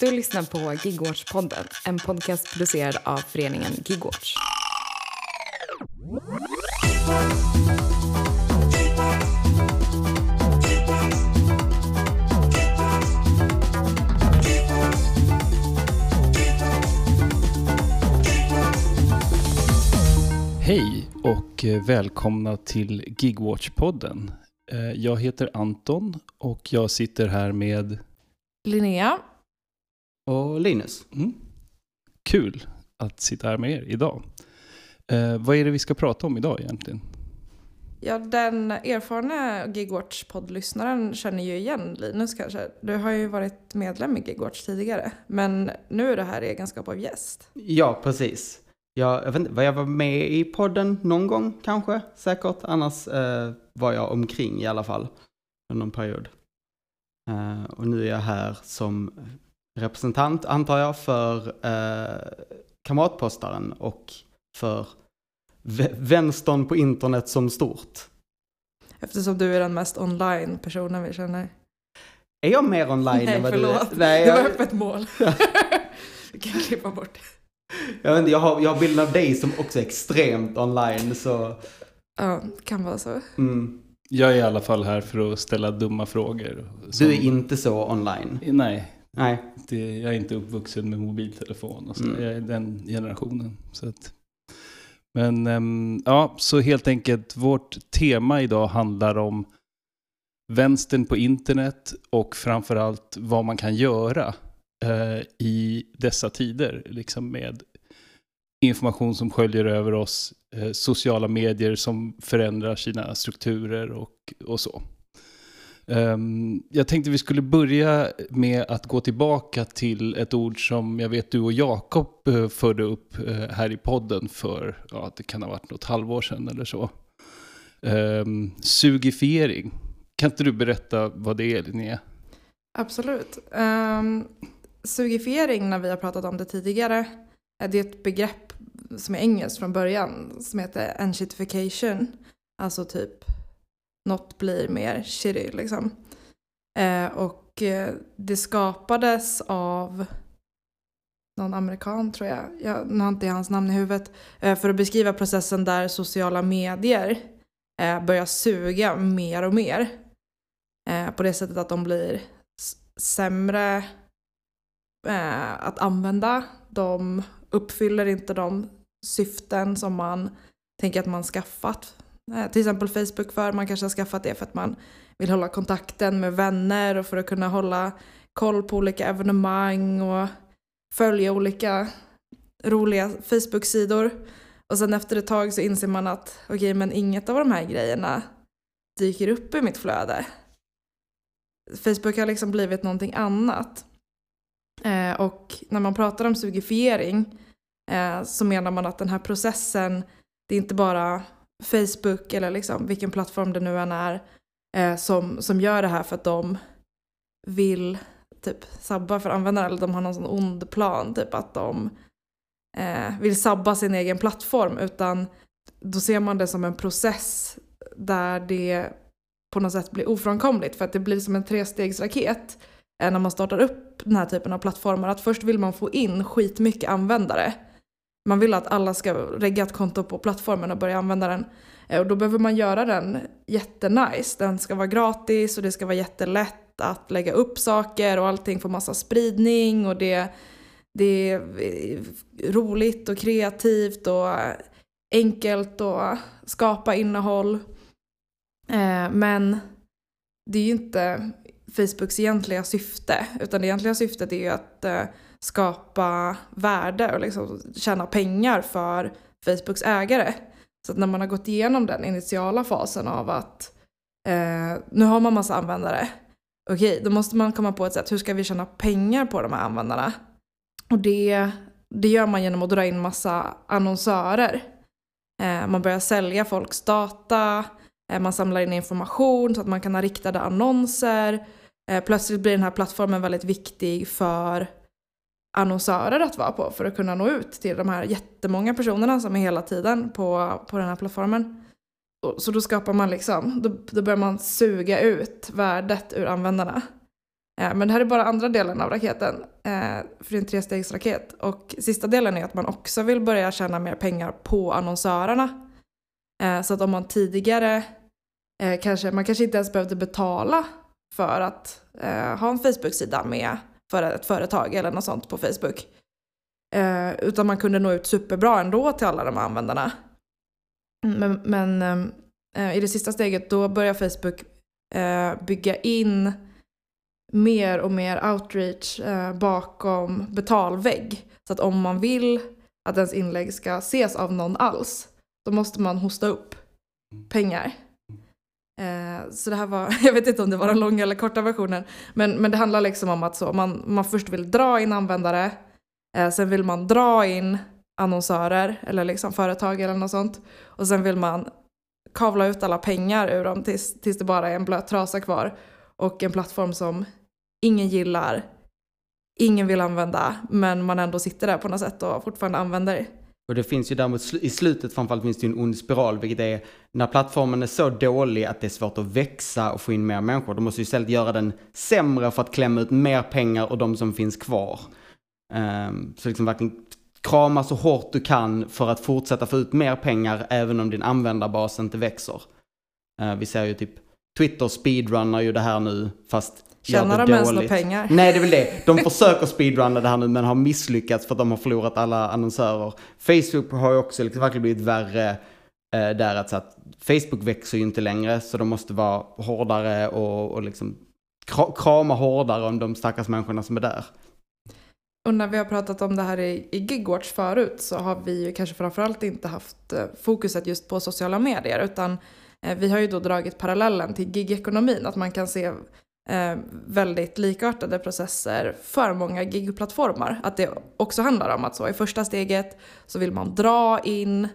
Du lyssnar på Gigwatch-podden, en podcast producerad av föreningen Gigwatch. Hej och välkomna till Gigwatch-podden. Eh, Jag heter Anton och jag sitter här med... Linnea. Och Linus. Mm, kul att sitta här med er idag. Eh, vad är det vi ska prata om idag egentligen? Ja, den erfarna Gigwatch-poddlyssnaren känner ju igen Linus kanske. Du har ju varit medlem i Gigwatch tidigare, men nu är du här i egenskap av gäst. Ja, precis. Jag, jag vet inte, var jag var med i podden någon gång kanske? Säkert. Annars eh, var jag omkring i alla fall. Under någon period. Eh, och nu är jag här som representant, antar jag, för eh, Kamratpostaren och för vä- vänstern på internet som stort. Eftersom du är den mest online personen vi känner. Är jag mer online Nej, än vad förlåt. du är? Nej, det var öppet mål. Du kan klippa bort. jag, vet inte, jag, har, jag har bilden av dig som också är extremt online, så... Ja, kan vara så. Mm. Jag är i alla fall här för att ställa dumma frågor. Du är inte så online. Nej, Nej. det, jag är inte uppvuxen med mobiltelefon och så. Mm. Jag är den generationen. Så att, men ehm, ja, så helt enkelt vårt tema idag handlar om vänstern på internet och framförallt vad man kan göra eh, i dessa tider. Liksom med information som sköljer över oss, eh, sociala medier som förändrar sina strukturer och, och så. Ehm, jag tänkte vi skulle börja med att gå tillbaka till ett ord som jag vet du och Jakob eh, förde upp eh, här i podden för, ja det kan ha varit något halvår sedan eller så. Um, sugifiering. Kan inte du berätta vad det är Linnea? Absolut. Um, sugifiering, när vi har pratat om det tidigare, eh, är det ett begrepp som är engelskt från början som heter enchitification, Alltså typ något blir mer shitty liksom. Eh, och eh, det skapades av någon amerikan tror jag, jag nu har inte hans namn i huvudet, eh, för att beskriva processen där sociala medier eh, börjar suga mer och mer. Eh, på det sättet att de blir sämre eh, att använda. De uppfyller inte de syften som man tänker att man skaffat. Eh, till exempel Facebook för, man kanske har skaffat det för att man vill hålla kontakten med vänner och för att kunna hålla koll på olika evenemang och följa olika roliga Facebook-sidor. Och sen efter ett tag så inser man att okej, men inget av de här grejerna dyker upp i mitt flöde. Facebook har liksom blivit någonting annat. Eh, och när man pratar om sugifiering eh, så menar man att den här processen, det är inte bara Facebook eller liksom vilken plattform det nu än är eh, som, som gör det här för att de vill typ sabba för användare eller de har någon sån ond plan, typ att de eh, vill sabba sin egen plattform utan då ser man det som en process där det på något sätt blir ofrånkomligt för att det blir som en trestegsraket eh, när man startar upp den här typen av plattformar. Att först vill man få in skitmycket användare. Man vill att alla ska regga ett konto på plattformen och börja använda den. Eh, och då behöver man göra den jättenice. Den ska vara gratis och det ska vara jättelätt att lägga upp saker och allting får massa spridning och det, det är roligt och kreativt och enkelt att skapa innehåll. Eh, men det är ju inte Facebooks egentliga syfte, utan det egentliga syftet är ju att eh, skapa värde och liksom tjäna pengar för Facebooks ägare. Så att när man har gått igenom den initiala fasen av att eh, nu har man massa användare, okej, då måste man komma på ett sätt, hur ska vi tjäna pengar på de här användarna? Och det, det gör man genom att dra in massa annonsörer. Eh, man börjar sälja folks data, eh, man samlar in information så att man kan ha riktade annonser. Eh, plötsligt blir den här plattformen väldigt viktig för annonsörer att vara på för att kunna nå ut till de här jättemånga personerna som är hela tiden på, på den här plattformen. Så då skapar man liksom, då, då börjar man suga ut värdet ur användarna. Eh, Men det här är bara andra delen av raketen, eh, för det är en trestegsraket. Och sista delen är att man också vill börja tjäna mer pengar på annonsörerna. Eh, Så att om man tidigare eh, kanske, man kanske inte ens behövde betala för att eh, ha en Facebook-sida med för ett företag eller något sånt på Facebook. Eh, utan man kunde nå ut superbra ändå till alla de här användarna. Men, men eh, i det sista steget då börjar Facebook eh, bygga in mer och mer outreach eh, bakom betalvägg. Så att om man vill att ens inlägg ska ses av någon alls, då måste man hosta upp pengar. Eh, så det här var, jag vet inte om det var den långa eller korta versionen, men, men det handlar liksom om att så, man, man först vill dra in användare, eh, sen vill man dra in annonsörer eller liksom företag eller något sånt, och sen vill man kavla ut alla pengar ur dem tills, tills det bara är en blöt trasa kvar och en plattform som ingen gillar, ingen vill använda, men man ändå sitter där på något sätt och fortfarande använder. Och det finns ju däremot sl- i slutet framförallt finns det ju en ond spiral, vilket är när plattformen är så dålig att det är svårt att växa och få in mer människor. Då måste du istället göra den sämre för att klämma ut mer pengar och de som finns kvar. Um, så liksom verkligen krama så hårt du kan för att fortsätta få ut mer pengar även om din användarbas inte växer. Uh, vi ser ju typ Twitter speedrunnar ju det här nu fast Tjänar de ens några pengar? Nej, det är väl det. De försöker speedrunna det här nu men har misslyckats för att de har förlorat alla annonsörer. Facebook har ju också liksom verkligen blivit värre eh, där att, så att Facebook växer ju inte längre så de måste vara hårdare och, och liksom kra- krama hårdare om de stackars människorna som är där. Och när vi har pratat om det här i, i Gigwatch förut så har vi ju kanske framförallt inte haft eh, fokuset just på sociala medier utan eh, vi har ju då dragit parallellen till gigekonomin, att man kan se eh, väldigt likartade processer för många gigplattformar. Att det också handlar om att så i första steget så vill man dra in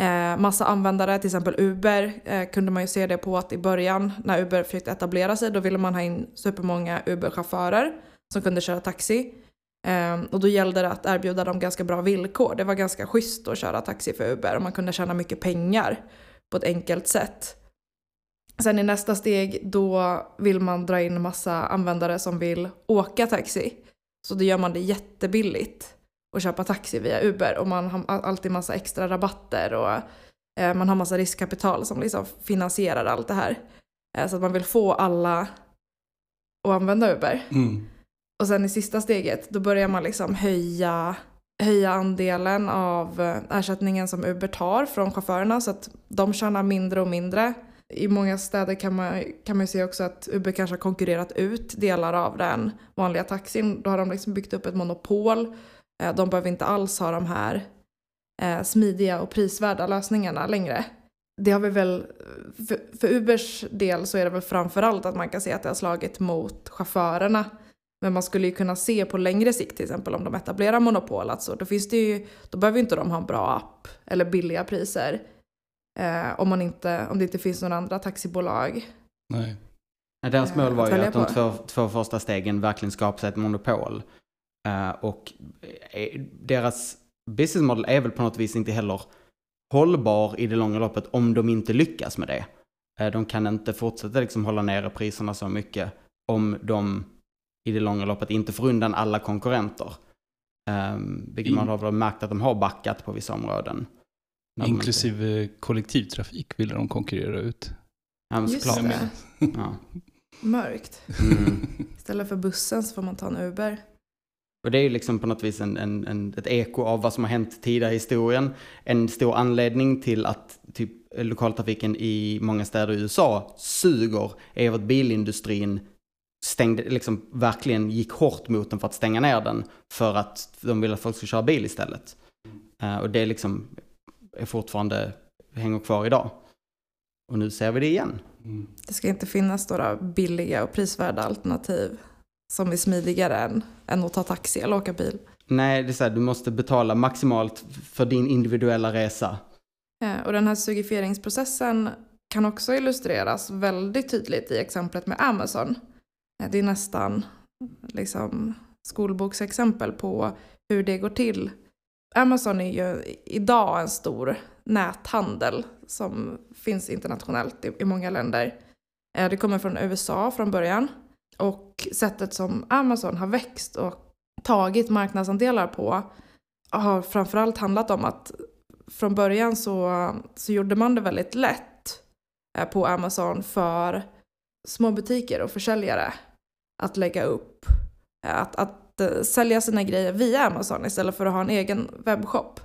eh, massa användare, till exempel Uber eh, kunde man ju se det på att i början när Uber försökte etablera sig då ville man ha in supermånga Uber-chaufförer som kunde köra taxi. Ehm, och då gällde det att erbjuda dem ganska bra villkor. Det var ganska schysst att köra taxi för Uber och man kunde tjäna mycket pengar på ett enkelt sätt. Sen i nästa steg då vill man dra in massa användare som vill åka taxi. Så då gör man det jättebilligt att köpa taxi via Uber och man har alltid massa extra rabatter och eh, man har massa riskkapital som liksom finansierar allt det här. Eh, så att man vill få alla att använda Uber. Mm. Och sen i sista steget, då börjar man liksom höja, höja andelen av eh, ersättningen som Uber tar från chaufförerna så att de tjänar mindre och mindre. I många städer kan man, kan man ju se också att Uber kanske har konkurrerat ut delar av den vanliga taxin. Då har de liksom byggt upp ett monopol. Eh, de behöver inte alls ha de här eh, smidiga och prisvärda lösningarna längre. Det har vi väl, för, för Ubers del så är det väl framförallt att man kan se att det har slagit mot chaufförerna. Men man skulle ju kunna se på längre sikt till exempel om de etablerar monopol. Alltså, då, finns det ju, då behöver ju inte de ha en bra app eller billiga priser. Eh, om, man inte, om det inte finns några andra taxibolag. Nej. Nej, Deras Eh, mål var att ju välja att de två, två första stegen verkligen skapar sig ett monopol. Eh, och eh, deras business model är väl på något vis inte heller hållbar i det långa loppet om de inte lyckas med det. Eh, de kan inte fortsätta liksom hålla nere priserna så mycket om de i det långa loppet inte får undan alla konkurrenter. Um, vilket man har väl märkt att de har backat på vissa områden. Inklusive kollektivtrafik ville de konkurrera ut. Ja, men Just det. Ja. Mörkt. Mm. Istället för bussen så får man ta en Uber. Och det är ju liksom på något vis en, en, en, ett eko av vad som har hänt tidigare i historien. En stor anledning till att typ, lokaltrafiken i många städer i USA suger är att bilindustrin stängde, liksom verkligen gick hårt mot den för att stänga ner den. För att de vill att folk ska köra bil istället. Eh, och det liksom är fortfarande, hänger kvar idag. Och nu ser vi det igen. Mm. Det ska inte finnas några billiga och prisvärda alternativ som är smidigare än, än att ta taxi eller åka bil. Nej, det är så här, du måste betala maximalt för din individuella resa. Eh, Och den här sugifieringsprocessen kan också illustreras väldigt tydligt i exemplet med Amazon. Eh, Det är nästan liksom skolboksexempel på hur det går till. Amazon är ju idag en stor näthandel som finns internationellt i, i många länder. Eh, Det kommer från USA från början. Och sättet som Amazon har växt och tagit marknadsandelar på har framförallt handlat om att från början så, så gjorde man det väldigt lätt eh, på Amazon för små butiker och försäljare att lägga upp, eh, att, att, att eh, sälja sina grejer via Amazon istället för att ha en egen webbshop.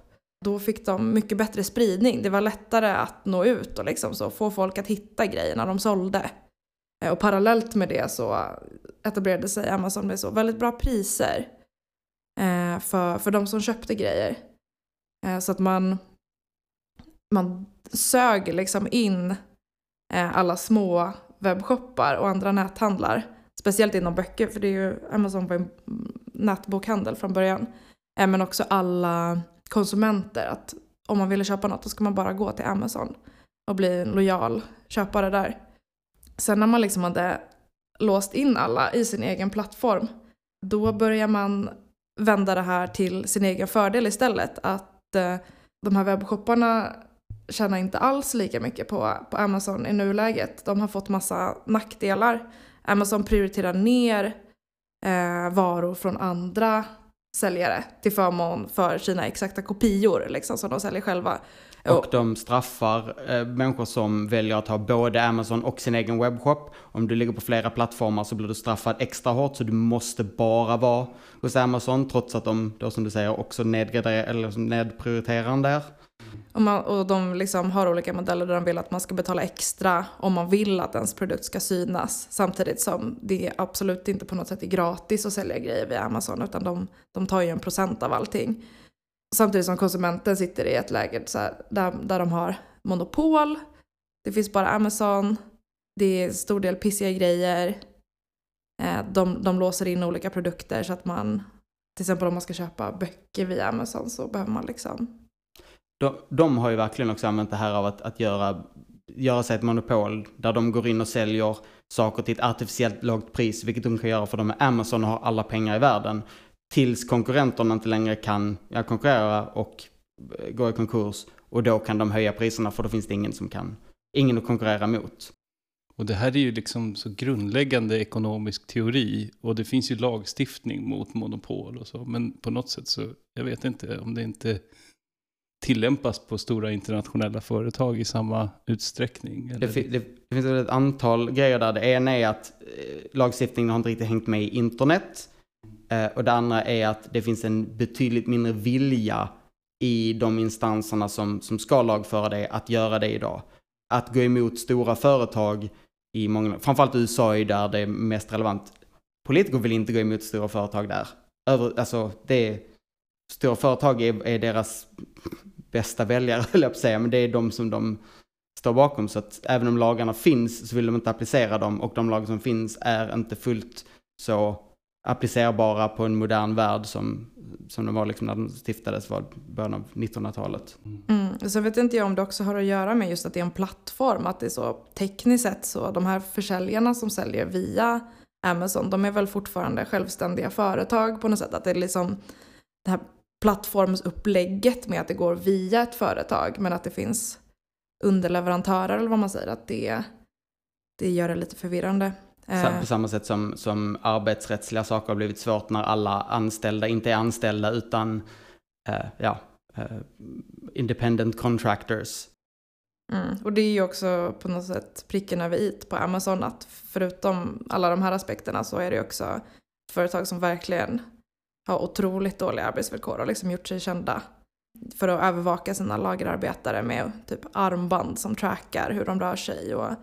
Då fick de mycket bättre spridning. Det var lättare att nå ut och liksom så få folk att hitta grejerna de sålde. Eh, och parallellt med det så etablerade sig Amazon med så väldigt bra priser eh, för, för de som köpte grejer. Så att man man sög liksom in alla små webbshoppar och andra näthandlar. Speciellt inom böcker, för det är ju, Amazon var en nätbokhandel från början. Eh, men också alla konsumenter. Att om man ville köpa något då ska man bara gå till Amazon och bli en lojal köpare där. Sen när man liksom hade låst in alla i sin egen plattform, då börjar man vända det här till sin egen fördel istället. Att eh, de här webbshopparna tjänar inte alls lika mycket på, på Amazon i nuläget. De har fått massa nackdelar. Amazon prioriterar ner eh, varor från andra säljare till förmån för sina exakta kopior liksom, som de säljer själva. Och de straffar eh, människor som väljer att ha både Amazon och sin egen webbshop. Om du ligger på flera plattformar så blir du straffad extra hårt så du måste bara vara hos Amazon trots att de då som du säger också nedgraderar eller nedprioriterar där. Och, man, och de liksom har olika modeller där de vill att man ska betala extra om man vill att ens produkt ska synas. Samtidigt som det absolut inte på något sätt är gratis att sälja grejer via Amazon utan de, de tar ju en procent av allting. Samtidigt som konsumenten sitter i ett läge så här, där, där de har monopol. Det finns bara Amazon. Det är en stor del pissiga grejer. Eh, de, de låser in olika produkter så att man till exempel om man ska köpa böcker via Amazon så behöver man liksom de, de har ju verkligen också använt det här av att, att göra, göra sig ett monopol där de går in och säljer saker till ett artificiellt lågt pris, vilket de kan göra för de är Amazon och har alla pengar i världen. Tills konkurrenterna inte längre kan ja, konkurrera och eh, gå i konkurs. Och då kan de höja priserna för då finns det ingen som kan, ingen att konkurrera mot. Och det här är ju liksom så grundläggande ekonomisk teori och det finns ju lagstiftning mot monopol och så. Men på något sätt så, jag vet inte om det inte tillämpas på stora internationella företag i samma utsträckning? Det, det, det, finns ett antal grejer där. Det ena är att eh, lagstiftningen har inte riktigt hängt med i internet. Eh, och det andra är att det finns en betydligt mindre vilja i de instanserna som, som ska lagföra det att göra det idag. Att gå emot stora företag i många, framförallt USA är där det är mest relevant. Politiker vill inte gå emot stora företag där. Över, alltså det, stora företag är, är deras bästa väljare, höll jag på att säga, men det är de som de står bakom. Så att även om lagarna finns så vill de inte applicera dem och de lagar som finns är inte fullt så applicerbara på en modern värld som, som de var liksom när de stiftades var början av 1900-talet. Mm. mm. Sen vet inte jag om det också har att göra med just att det är en plattform, att det är så tekniskt sett så de här försäljarna som säljer via Amazon, de är väl fortfarande självständiga företag på något sätt. Att det är liksom det här plattformsupplägget med att det går via ett företag men att det finns underleverantörer eller vad man säger, att det, det gör det lite förvirrande. Eh. På samma sätt som, som arbetsrättsliga saker har blivit svårt när alla anställda inte är anställda utan uh, ja, uh, independent contractors. Mm. Och det är ju också på något sätt pricken över it på Amazon att förutom alla de här aspekterna så är det också företag som verkligen har otroligt dåliga arbetsvillkor och liksom gjort sig kända för att övervaka sina lagerarbetare med typ armband som trackar hur de rör sig och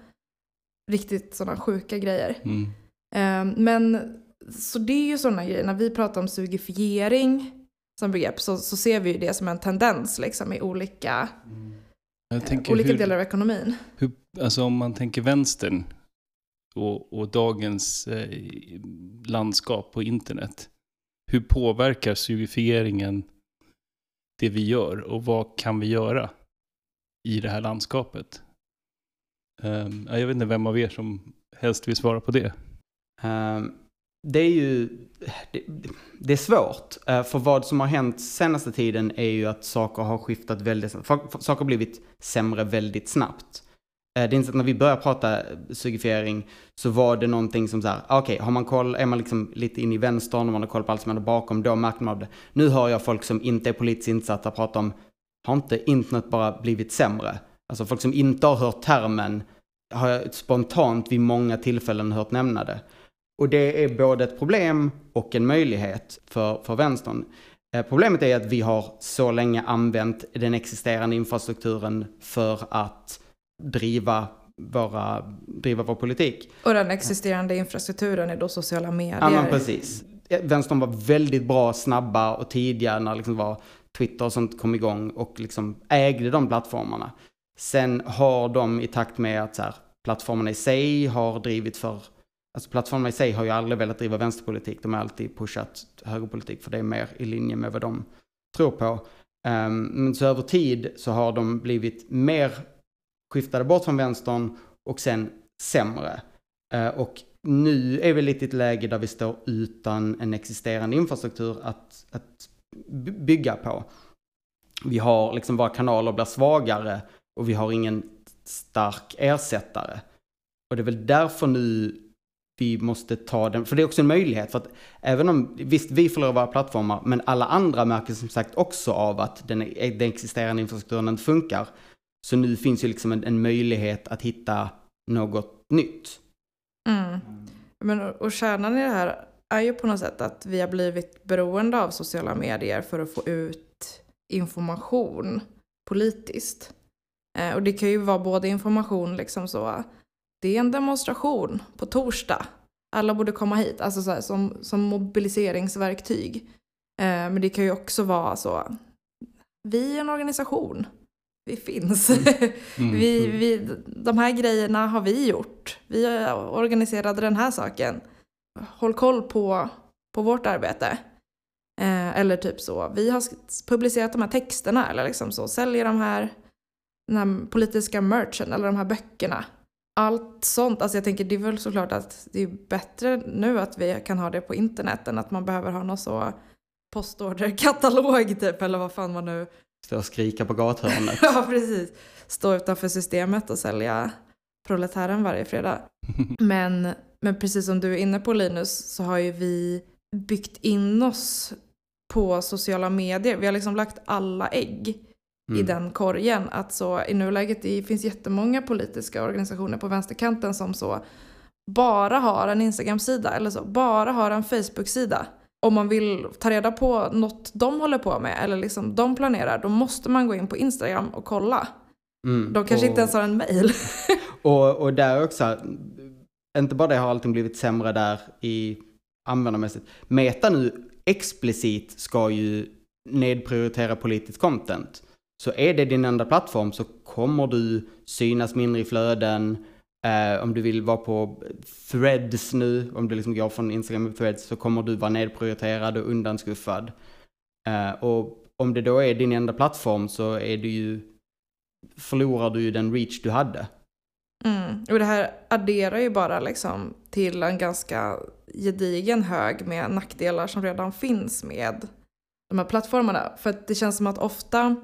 riktigt sådana sjuka grejer. Mm. Um, men så det är ju sådana grejer, när vi pratar om sugifiering som begrepp så, så ser vi ju det som en tendens liksom i olika, mm. eh, olika hur, delar av ekonomin. Hur, alltså om man tänker vänstern och, och dagens eh, landskap på internet hur påverkar sugifieringen det vi gör och vad kan vi göra i det här landskapet? Um, jag vet inte vem av er som helst vill svara på det. Um, det är ju det, det, är svårt. Uh, för vad som har hänt senaste tiden är ju att saker har skiftat väldigt snabbt. Saker har blivit sämre väldigt snabbt. Eh, det är inte så att när vi började prata sugifiering så var det någonting som så här, okej, okej, har man koll, är man liksom lite in i vänstern och man har koll på allt som händer bakom, då märker man av det. Nu hör jag folk som inte är politiskt insatta prata om, har inte internet bara blivit sämre? Alltså folk som inte har hört termen har jag spontant vid många tillfällen hört nämna det. Och det är både ett problem och en möjlighet för, för vänstern. Eh, problemet är att vi har så länge använt den existerande infrastrukturen för att driva, våra, driva vår politik. Och den existerande infrastrukturen är då sociala medier. Ja, men precis. Vänstern var väldigt bra, snabba och tidiga när liksom var Twitter och sånt kom igång och liksom ägde de plattformarna. Sen har de i takt med att så här, plattformarna i sig har drivit för, alltså plattformarna i sig har ju aldrig velat driva vänsterpolitik, de har alltid pushat högerpolitik för det är mer i linje med vad de tror på. Ehm, men så över tid så har de blivit mer skiftade bort från vänstern och sen sämre. Eh, och nu är vi lite i ett läge där vi står utan en existerande infrastruktur att, att bygga på. Vi har liksom våra kanaler blir svagare och vi har ingen stark ersättare. Och det är väl därför nu vi måste ta den, för det är också en möjlighet. För att även om, visst vi förlorar våra plattformar, men alla andra märker som sagt också av att den, den existerande infrastrukturen inte funkar. Så nu finns ju liksom en, en möjlighet att hitta något nytt. Mm. Men, och kärnan i det här är ju på något sätt att vi har blivit beroende av sociala medier för att få ut information politiskt. Eh, och det kan ju vara både information liksom så, det är en demonstration på torsdag, alla borde komma hit, alltså så här, som, som mobiliseringsverktyg. Eh, men det kan ju också vara så, vi är en organisation, vi finns. Mm. Vi, vi, de här grejerna har vi gjort. Vi organiserade den här saken. Håll koll på, på vårt arbete. Eh, eller typ så. Vi har publicerat de här texterna eller liksom så. Säljer de här, den här politiska merchen eller de här böckerna. Allt sånt. Alltså jag tänker det är väl såklart att det är bättre nu att vi kan ha det på internet än att man behöver ha någon så postorderkatalog typ eller vad fan man nu Stå och skrika på gathörnet. Ja, precis. Stå utanför systemet och sälja proletären varje fredag. Men, men precis som du är inne på Linus så har ju vi byggt in oss på sociala medier. Vi har liksom lagt alla ägg i Mm. den korgen. Att så, I nuläget det finns jättemånga politiska organisationer på vänsterkanten som så bara har en Instagram-sida eller så, bara har en Facebook-sida. Om man vill ta reda på något de håller på med eller liksom de planerar, då måste man gå in på Instagram och kolla. Mm. De kanske och, inte ens har en mail. och, och där också, inte bara det har allting blivit sämre där i användarmässigt. Meta nu explicit ska ju nedprioritera politiskt content. Så är det din enda plattform så kommer du synas mindre i flöden. Uh, om du vill vara på threads nu, om du liksom går från Instagram till threads så kommer du vara nedprioriterad och undanskuffad. Uh, och om det då är din enda plattform så är du ju, förlorar du ju den reach du hade. Mm. Och det här adderar ju bara liksom till en ganska gedigen hög med nackdelar som redan finns med de här plattformarna. För att det känns som att ofta,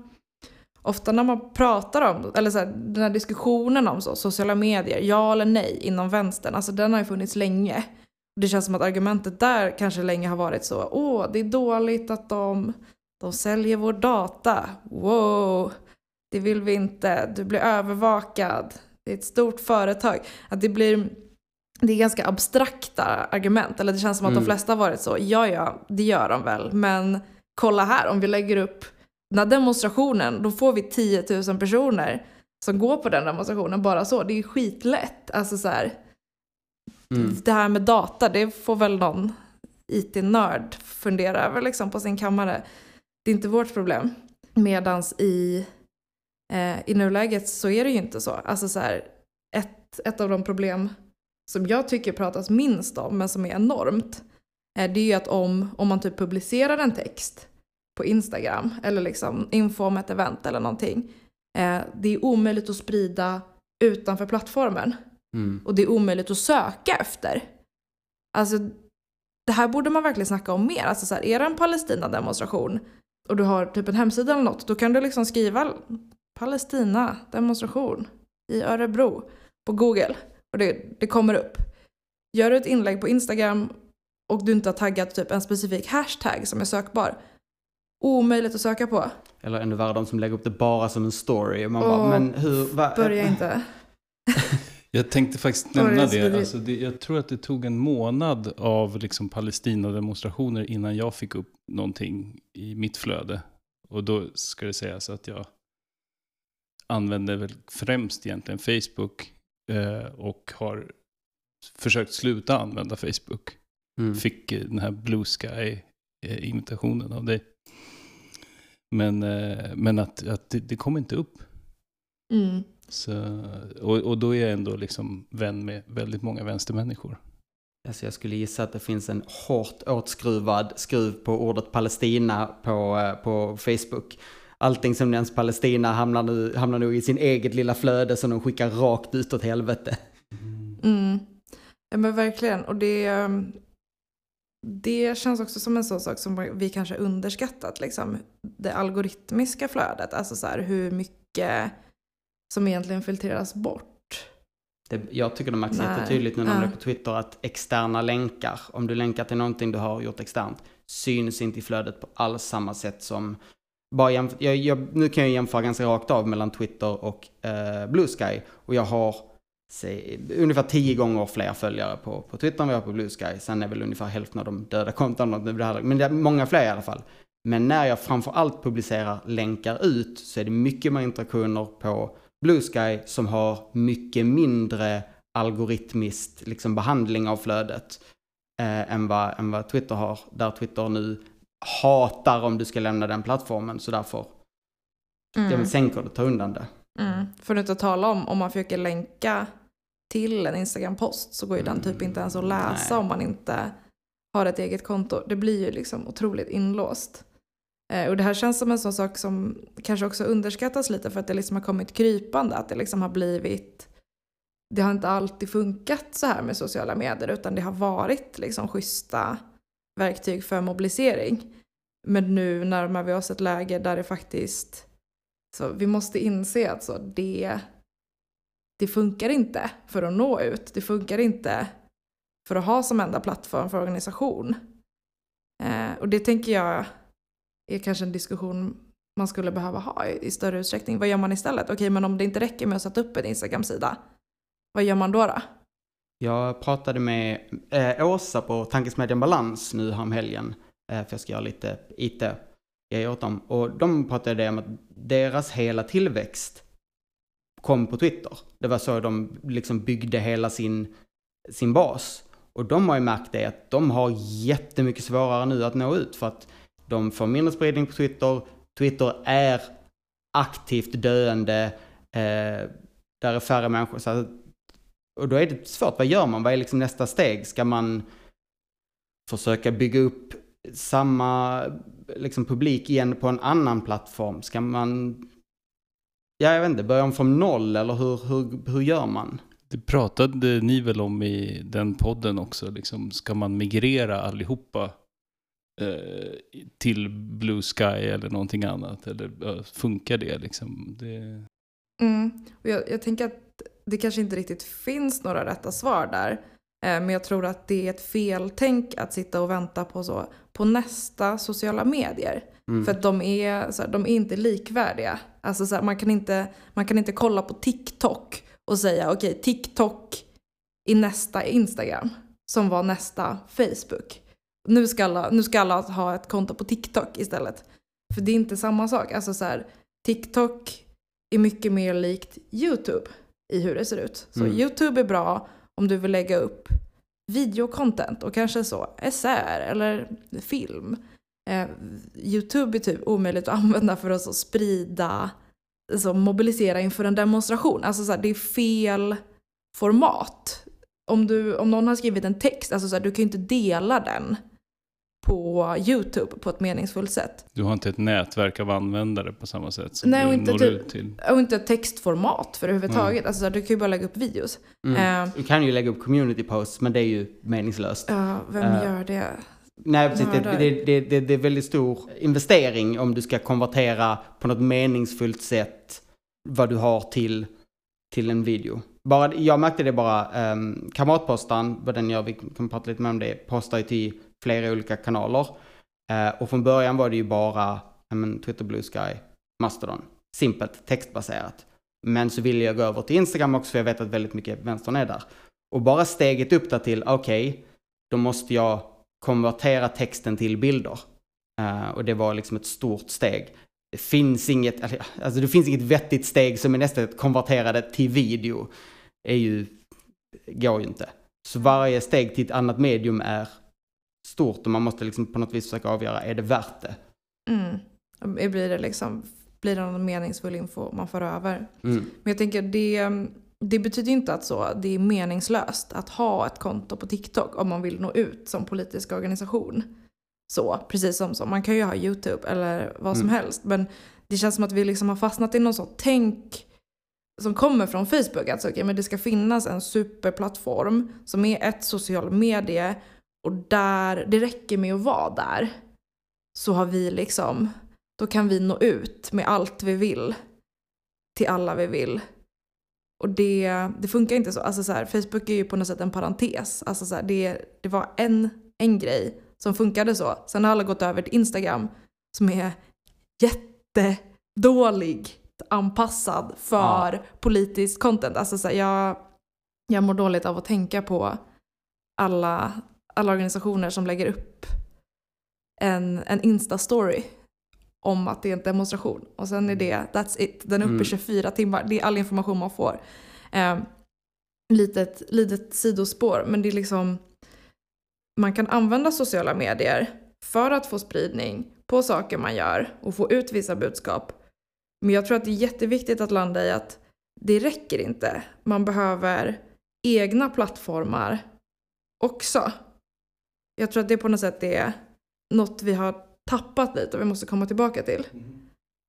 ofta när man pratar om, eller så här, den här diskussionen om så, sociala medier, ja eller nej inom vänstern, alltså den har ju funnits länge. Det känns som att argumentet där kanske länge har varit så, åh det är dåligt att de, de säljer vår data, wow, det vill vi inte, du blir övervakad, det är ett stort företag. Att det blir det är ganska abstrakta argument. Eller det känns som att Mm. de flesta har varit så. Ja, ja, det gör de väl. Men kolla här, om vi lägger upp den här demonstrationen, då får vi 10 000 personer som går på den demonstrationen bara så. Det är skitlätt. Alltså så här, Mm. det här med data, det får väl någon IT-nörd fundera över liksom på sin kammare. Det är inte vårt problem. Medans i, eh, i nuläget så är det ju inte så. Alltså så här, ett, ett av de problem som jag tycker pratas minst om, men som är enormt, eh, det är ju att om, om man typ publicerar en text på Instagram eller liksom info om ett event eller någonting, eh, det är omöjligt att sprida utanför plattformen. Mm. Och det är omöjligt att söka efter. Alltså, det här borde man verkligen snacka om mer. Alltså så här, är det en Palestina-demonstration och du har typ en hemsida eller något, då kan du liksom skriva Palestina-demonstration. i Örebro på Google och det, det kommer upp. Gör du ett inlägg på Instagram och du inte har taggat typ en specifik hashtag som är sökbar, omöjligt att söka på. Eller ännu värre, de som lägger upp det bara som en story. Och man Åh, bara, men hur, va, Börja inte. Jag tänkte faktiskt nämna det. Alltså det. Jag tror att det tog en månad av liksom Palestina-demonstrationer innan jag fick upp någonting i mitt flöde. Och då ska det sägas att jag använder väl främst egentligen Facebook eh, och har försökt sluta använda Facebook. Mm. Fick eh, den här Blue Sky-invitationen av dig. Men, eh, men att, att det, det kom inte upp. Mm. Så, och, och då är jag ändå liksom vän med väldigt många vänstermänniskor. Alltså jag skulle gissa att det finns en hårt åtskruvad skruv på ordet Palestina på, eh, på Facebook. Allting som nämns Palestina hamnar, nu, hamnar nog i sin eget lilla flöde som de skickar rakt ut åt helvete. Mm. Ja men verkligen. Och det, ehm, det känns också som en sån sak som vi kanske underskattat. Liksom. Det algoritmiska flödet. Alltså så här, hur mycket som egentligen filtreras bort. Det, jag tycker det märks Nej. jättetydligt nu när man är på Twitter att externa länkar, om du länkar till någonting du har gjort externt, syns inte i flödet på alls samma sätt som bara jämf- jag, jag, nu kan jag jämföra ganska rakt av mellan Twitter och eh, Blue Sky. Och jag har säg, ungefär tio gånger fler följare på, på Twitter än jag har på Blue Sky. Sen är väl ungefär hälften av de döda konton. och det här- Men det är många fler i alla fall. Men när jag framför allt publicerar länkar ut så är det mycket mer interaktioner på Blue Sky som har mycket mindre algoritmiskt liksom behandling av flödet eh, än, vad, än vad Twitter har. Där Twitter nu hatar om du ska lämna den plattformen så därför Mm. ja, men sänker det, tar undan det. Mm. För att inte tala om om man försöker länka till en Instagram-post så går ju den typ inte ens att läsa Nej. om man inte har ett eget konto. Det blir ju liksom otroligt inlåst. Eh, och det här känns som en sån sak som kanske också underskattas lite för att det liksom har kommit krypande. Att det liksom har blivit det har inte alltid funkat så här med sociala medier utan det har varit liksom schyssta verktyg för mobilisering. Men nu närmar vi oss ett läge där det faktiskt så vi måste inse att så det, det funkar inte för att nå ut. Det funkar inte för att ha som enda plattform för organisation. Eh, och det tänker jag är kanske en diskussion man skulle behöva ha i, i större utsträckning. Vad gör man istället? Okej, men om det inte räcker med att sätta upp en Instagram-sida, vad gör man då? då? Jag pratade med eh, Åsa på Tankesmedjan Balans nu här helgen. Eh, för jag ska göra lite IT jag åt dem. Och de pratade om att deras hela tillväxt kom på Twitter. Det var så de liksom byggde hela sin, sin bas. Och de har ju märkt det att de har jättemycket svårare nu att nå ut för att de får mindre spridning på Twitter. Twitter är aktivt döende. Eh, där är färre människor. Så att, och då är det svårt. Vad gör man? Vad är liksom nästa steg? Ska man försöka bygga upp samma liksom, publik igen på en annan plattform? Ska man, ja jag vet inte, börja om från noll eller hur, hur, hur gör man? Det pratade ni väl om i den podden också, liksom, ska man migrera allihopa eh, till Blue Sky eller någonting annat? Eller funkar det liksom? Det... Mm. Och jag, jag tänker att det kanske inte riktigt finns några rätta svar där. Eh, men jag tror att det är ett feltänk att sitta och vänta på, så, på nästa sociala medier. Mm. För att de är, så här, de är inte likvärdiga. Alltså så här, man, kan inte, man kan inte kolla på TikTok och säga okej, TikTok i nästa Instagram som var nästa Facebook. Nu ska, alla, nu ska alla ha ett konto på TikTok istället. För det är inte samma sak. Alltså så här, TikTok är mycket mer likt YouTube i hur det ser ut. Så Mm. YouTube är bra om du vill lägga upp videocontent och kanske så SR eller film. Eh, Youtube är typ omöjligt att använda för att så sprida, så mobilisera inför en demonstration. Alltså så här, det är fel format. Om, du, om någon har skrivit en text, alltså så här, du kan ju inte dela den på Youtube på ett meningsfullt sätt. Du har inte ett nätverk av användare på samma sätt som Nej, och du inte når typ- ut till. Och inte ett textformat för överhuvudtaget. Alltså, så här, du kan ju bara lägga upp videos. Mm. Eh, Du kan ju lägga upp community posts men det är ju meningslöst. ja, vem Eh, gör det? Nej, precis. Det, det, det, det är väldigt stor investering om du ska konvertera på något meningsfullt sätt vad du har till till en video. Bara, jag märkte det bara, um, Kamratpostan, vad den gör, vi kan prata lite mer om det, postar ju till flera olika kanaler. Eh, och från början var det ju bara men, Twitter Blue Sky, Mastodon. Simpelt, textbaserat. Men så ville jag gå över till Instagram också för jag vet att väldigt mycket vänstern är där. Och bara steget upp där till, okej, okay, då måste jag konvertera texten till bilder. Uh, och det var liksom ett stort steg. Det finns inget, alltså det finns inget vettigt steg som är nästan att konvertera det till video. Det är ju, går ju inte. Så varje steg till ett annat medium är stort och man måste liksom på något vis försöka avgöra, är det värt det? Mm. Blir det liksom, blir det någon meningsfull info man får över? Mm. Men jag tänker det, det betyder inte att så, det är meningslöst att ha ett konto på TikTok om man vill nå ut som politisk organisation. Så, precis som så. Man kan ju ha YouTube eller vad som mm. helst. Men det känns som att vi liksom har fastnat i någon sån tänk som kommer från Facebook. Alltså, okay, men det ska finnas en superplattform som är ett social medie och där det räcker med att vara där. Så har vi liksom, då kan vi nå ut med allt vi vill till alla vi vill. Och det, det funkar inte så. Alltså så här, Facebook är ju på något sätt en parentes. Alltså så här, det, det var en, en grej som funkade så. Sen har alla gått över till Instagram som är jättedåligt anpassad för ja. politisk content. Alltså så här, jag, jag mår dåligt av att tänka på alla, alla organisationer som lägger upp en, en Insta-story om att det är en demonstration. Och sen är det, that's it. Den är uppe mm. 24 timmar. Det är all information man får. Eh, litet, litet sidospår, men det är liksom man kan använda sociala medier för att få spridning på saker man gör och få ut vissa budskap. Men jag tror att det är jätteviktigt att landa i att det räcker inte. Man behöver egna plattformar också. Jag tror att det på något sätt är något vi har tappat lite och vi måste komma tillbaka till.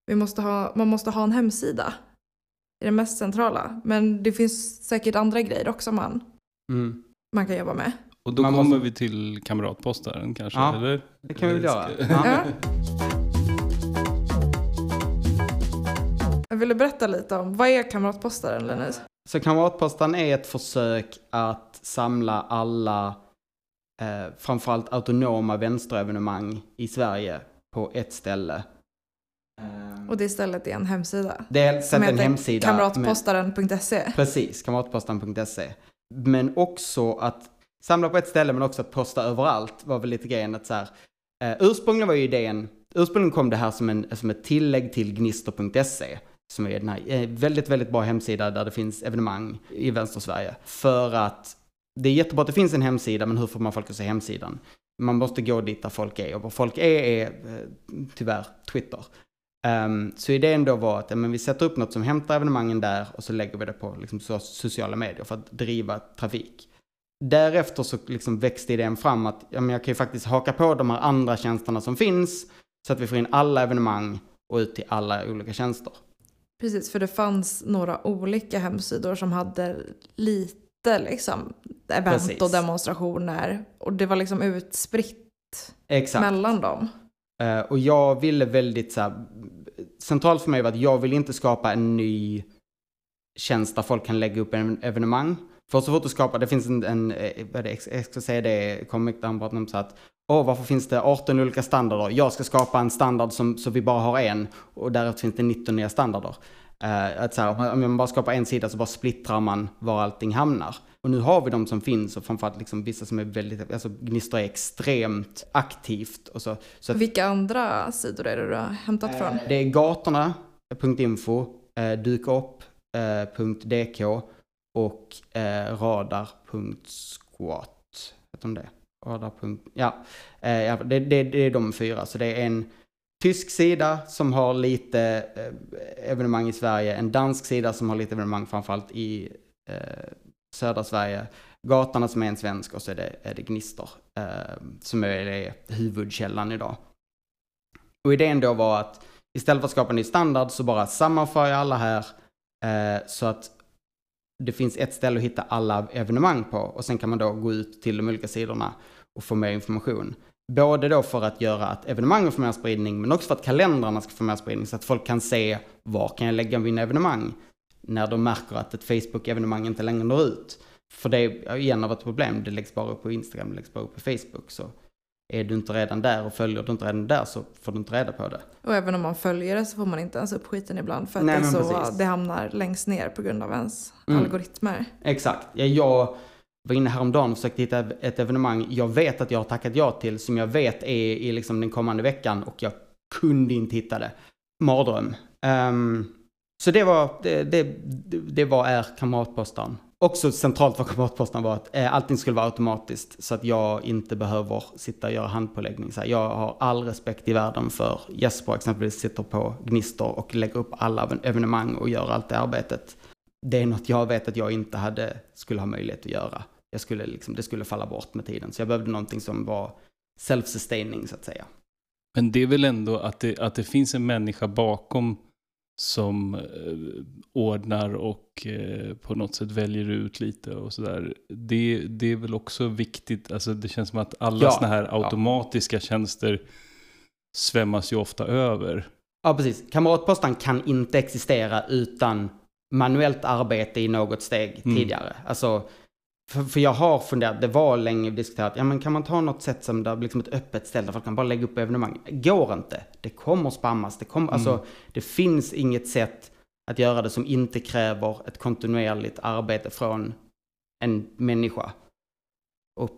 Vi måste ha, man måste ha en hemsida. Det är det mest centrala. Men det finns säkert andra grejer också man, mm. man kan jobba med. Och då Man kommer måste... vi till kamratpostaren kanske, ja, eller? det kan vi väl göra. Ja. Jag ville berätta lite om, vad är kamratpostaren Linus? Så kamratpostaren är ett försök att samla alla, eh, framförallt autonoma vänsterevenemang i Sverige på ett ställe. Och det stället är en hemsida? Det är en hemsida. Kamratpostaren.se? Precis, kamratpostaren.se. Men också att samla på ett ställe men också att posta överallt var väl lite grejen att så här, eh, ursprungligen var ju idén, ursprungligen kom det här som, en, som ett tillägg till gnister.se som är den här eh, väldigt, väldigt bra hemsida där det finns evenemang i vänster-Sverige. För att det är jättebra att det finns en hemsida, men hur får man folk att se hemsidan? Man måste gå dit där folk är och vad folk är är eh, tyvärr Twitter. Um, så idén då var att men vi sätter upp något som hämtar evenemangen där och så lägger vi det på liksom, sociala medier för att driva trafik därefter så liksom växte idén fram att ja, men jag kan ju faktiskt haka på de här andra tjänsterna som finns så att vi får in alla evenemang och ut till alla olika tjänster. Precis, för det fanns några olika hemsidor som hade lite liksom event Precis. och demonstrationer och det var liksom utspritt Exakt. mellan dem. Uh, och jag ville väldigt så här, centralt för mig var att jag vill inte skapa en ny tjänst där folk kan lägga upp en evenemang. För så fort du skapar, det finns en, en eh, vad det, jag ska säga det, comic där han pratar om så att Åh, varför finns det 18 olika standarder? Jag ska skapa en standard som, så vi bara har en och därefter finns det 19 nya standarder. Uh, att så här, om man bara skapar en sida så bara splittrar man var allting hamnar. Och nu har vi de som finns och framförallt liksom vissa som är väldigt, alltså Gnistor är extremt aktivt. Och så, så att, Vilka andra sidor är det du har hämtat uh, från? Det är gatorna.info, uh, dukop.dk och eh, radar.squat. Heter de det? Radar. Ja, eh, det, det, det, är de fyra. Så det är en tysk sida som har lite eh, evenemang i Sverige, en dansk sida som har lite evenemang framförallt i eh, södra Sverige, Gatorna som är en svensk och så är det, är det Gnistor eh, som är huvudkällan idag. Och idén då var att istället för att skapa en ny standard så bara sammanför jag alla här eh, så att det finns ett ställe att hitta alla evenemang på och sen kan man då gå ut till de olika sidorna och få mer information. Både då för att göra att evenemangen får mer spridning men också för att kalendrarna ska få mer spridning så att folk kan se var kan jag lägga mina evenemang. när de märker att ett Facebook-evenemang inte längre når ut. För det är igen av ett problem, det läggs bara upp på Instagram, det läggs bara upp på Facebook. Så är du inte redan där och följer du inte redan där så får du inte reda på det. Och även om man följer det så får man inte ens upp skiten ibland för att Nej, det, så, det hamnar längst ner på grund av ens Mm. algoritmer. Exakt. Ja, jag var inne häromdagen och försökte hitta ett evenemang jag vet att jag har tackat ja till, som jag vet är i liksom den kommande veckan och jag kunde inte hitta det. Mardröm. Um, så det var, det, det, det var är kamratpostan. Också centralt för kamratpostan var att eh, allting skulle vara automatiskt så att jag inte behöver sitta och göra handpåläggning. Så här, jag har all respekt i världen för Jesper exempelvis sitter på Gnistor och lägger upp alla evenemang och gör allt det arbetet. Det är något jag vet att jag inte hade, skulle ha möjlighet att göra. Jag skulle liksom, det skulle falla bort med tiden. Så jag behövde någonting som var self-sustaining så att säga. Men det är väl ändå att det, att det finns en människa bakom som eh, ordnar och eh, på något sätt väljer ut lite och sådär. Det, det är väl också viktigt, alltså det känns som att alla Ja, såna här ja. automatiska tjänster svämmas ju ofta över. Ja, precis. Kamratpostan kan inte existera utan manuellt arbete i något steg Mm. tidigare. Alltså, för, för jag har funderat, det var länge diskuterat, ja men kan man ta något sätt som där liksom ett öppet ställe där folk kan bara lägga upp evenemang? Går inte. Det kommer spammas. Det, kommer, alltså, Mm. det finns inget sätt att göra det som inte kräver ett kontinuerligt arbete från en människa. Och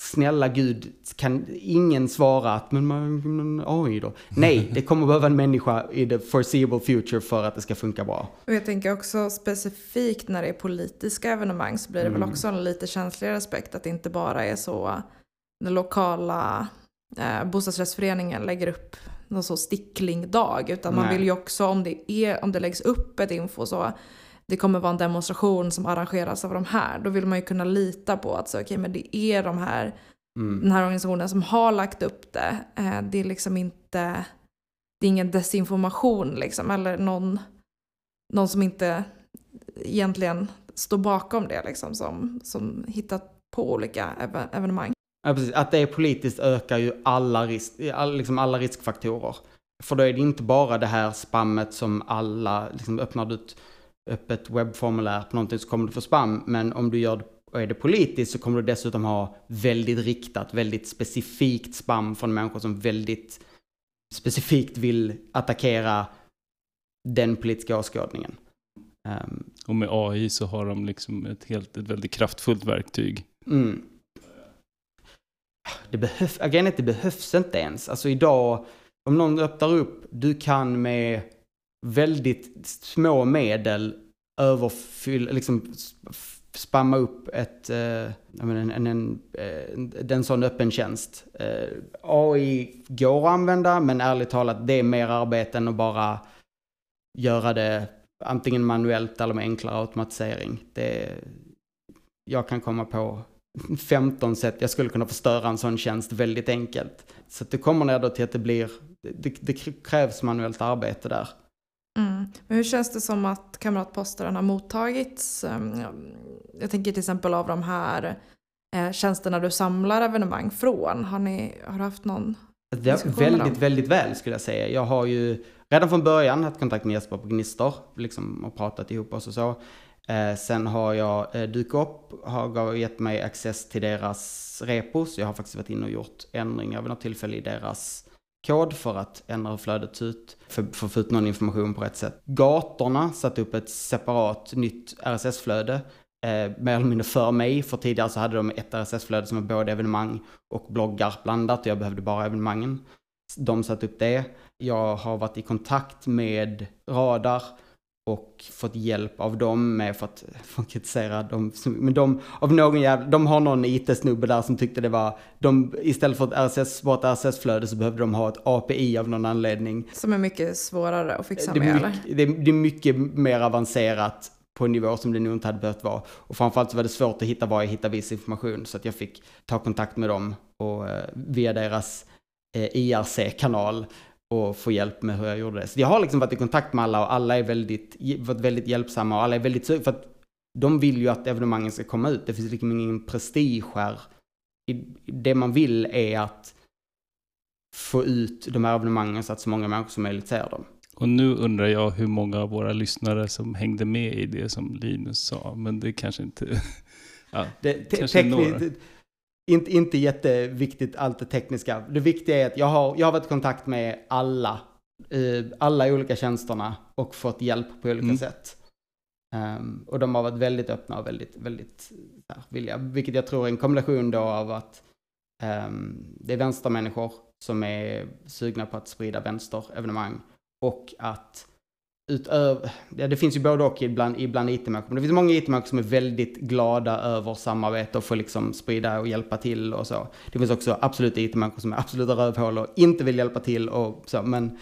snälla gud, kan ingen svara att men, man, men AI då? Nej, det kommer behöva en människa i the foreseeable future för att det ska funka bra. Och jag tänker också specifikt när det är politiska evenemang så blir det väl Mm. också en lite känsligare aspekt att det inte bara är så den lokala eh, bostadsrättsföreningen lägger upp någon så sticklingdag utan man Nej. vill ju också om det, är, om det läggs upp ett info så det kommer vara en demonstration som arrangeras av de här. Då vill man ju kunna lita på att så, okay, men det är de här, Mm. den här organisationen som har lagt upp det. Eh, det är liksom inte, det är ingen desinformation liksom eller någon, någon som inte egentligen står bakom det liksom som, som hittat på olika eve- evenemang. Ja, precis. Att det är politiskt ökar ju alla, risk, all, liksom alla riskfaktorer. För då är det inte bara det här spammet som alla, liksom öppnar ett öppet webbformulär på någonting så kommer du få spam. Men om du gör det och är det politiskt så kommer du dessutom ha väldigt riktat, väldigt specifikt spam från människor som väldigt specifikt vill attackera den politiska åskådningen. Ehm, Och med AI så har de liksom ett, helt, ett väldigt kraftfullt verktyg. Mm. Det, behöv, det behövs inte ens. Alltså idag, om någon öppnar upp, du kan med väldigt små medel överfylla, liksom spamma upp ett, eh, jag menar, en, en, en, en, en sån öppen tjänst. Eh, AI går att använda, men ärligt talat, det är mer arbete än att bara göra det antingen manuellt eller med enklare automatisering. Det, jag kan komma på 15 sätt jag skulle kunna förstöra en sån tjänst väldigt enkelt. Så det kommer ner då till att det blir, det, det krävs manuellt arbete där. Mm. Men hur känns det som att kamratposten har mottagits? Um, Jag tänker till exempel av de här eh, tjänsterna du samlar evenemang från. Har, ni, har du haft någon? Det väldigt, väldigt väl skulle jag säga. Jag har ju redan från början haft kontakt med Jesper på Gnistor, liksom och pratat ihop oss och så. Eh, sen har jag eh, dykt upp, har gett mig access till deras repos. Jag har faktiskt varit inne och gjort ändringar vid något tillfälle i deras kod för att ändra hur flödet ser ut, för, för att få ut någon information på rätt sätt. Gatorna satte upp ett separat nytt RSS-flöde, eh, mer eller mindre för mig, för tidigare så hade de ett RSS-flöde som var både evenemang och bloggar blandat och jag behövde bara evenemangen. De satte upp det. Jag har varit i kontakt med Radar och fått hjälp av dem med för att få kritisera dem. Men de, av någon jävla, de har någon IT-snubbe där som tyckte det var, de, istället för ett RSS, bara ett RSS-flöde så behövde de ha ett API av någon anledning. Som är mycket svårare att fixa Det med är, eller? mycket, det, det är mycket mer avancerat på en nivå som det nog inte hade behövt vara. Och framförallt så var det svårt att hitta var jag hittade viss information så att jag fick ta kontakt med dem och eh, via deras eh, IRC-kanal och få hjälp med hur jag gjorde det. Så jag har liksom varit i kontakt med alla och alla är väldigt, varit väldigt hjälpsamma och alla är väldigt för att de vill ju att evenemangen ska komma ut. Det finns liksom ingen prestige här. Det man vill är att få ut de här evenemangen så att så många människor som möjligt ser dem. Och nu undrar jag hur många av våra lyssnare som hängde med i det som Linus sa, men det kanske inte... ja, Det, Kanske några. Inte, inte jätteviktigt allt det tekniska. Det viktiga är att jag har, jag har varit i kontakt med alla, eh, alla olika tjänsterna och fått hjälp på olika Mm. sätt. Ehm, och de har varit väldigt öppna och väldigt, väldigt här, villiga. Vilket jag tror är en kombination då av att ehm, det är vänstermänniskor som är sugna på att sprida vänsterevenemang och att utöver, ja, det finns ju både och ibland, ibland IT-människor, men det finns många IT-människor som är väldigt glada över samarbete och får liksom sprida och hjälpa till och så. Det finns också absolut IT-människor som är absoluta rövhål och inte vill hjälpa till och så, men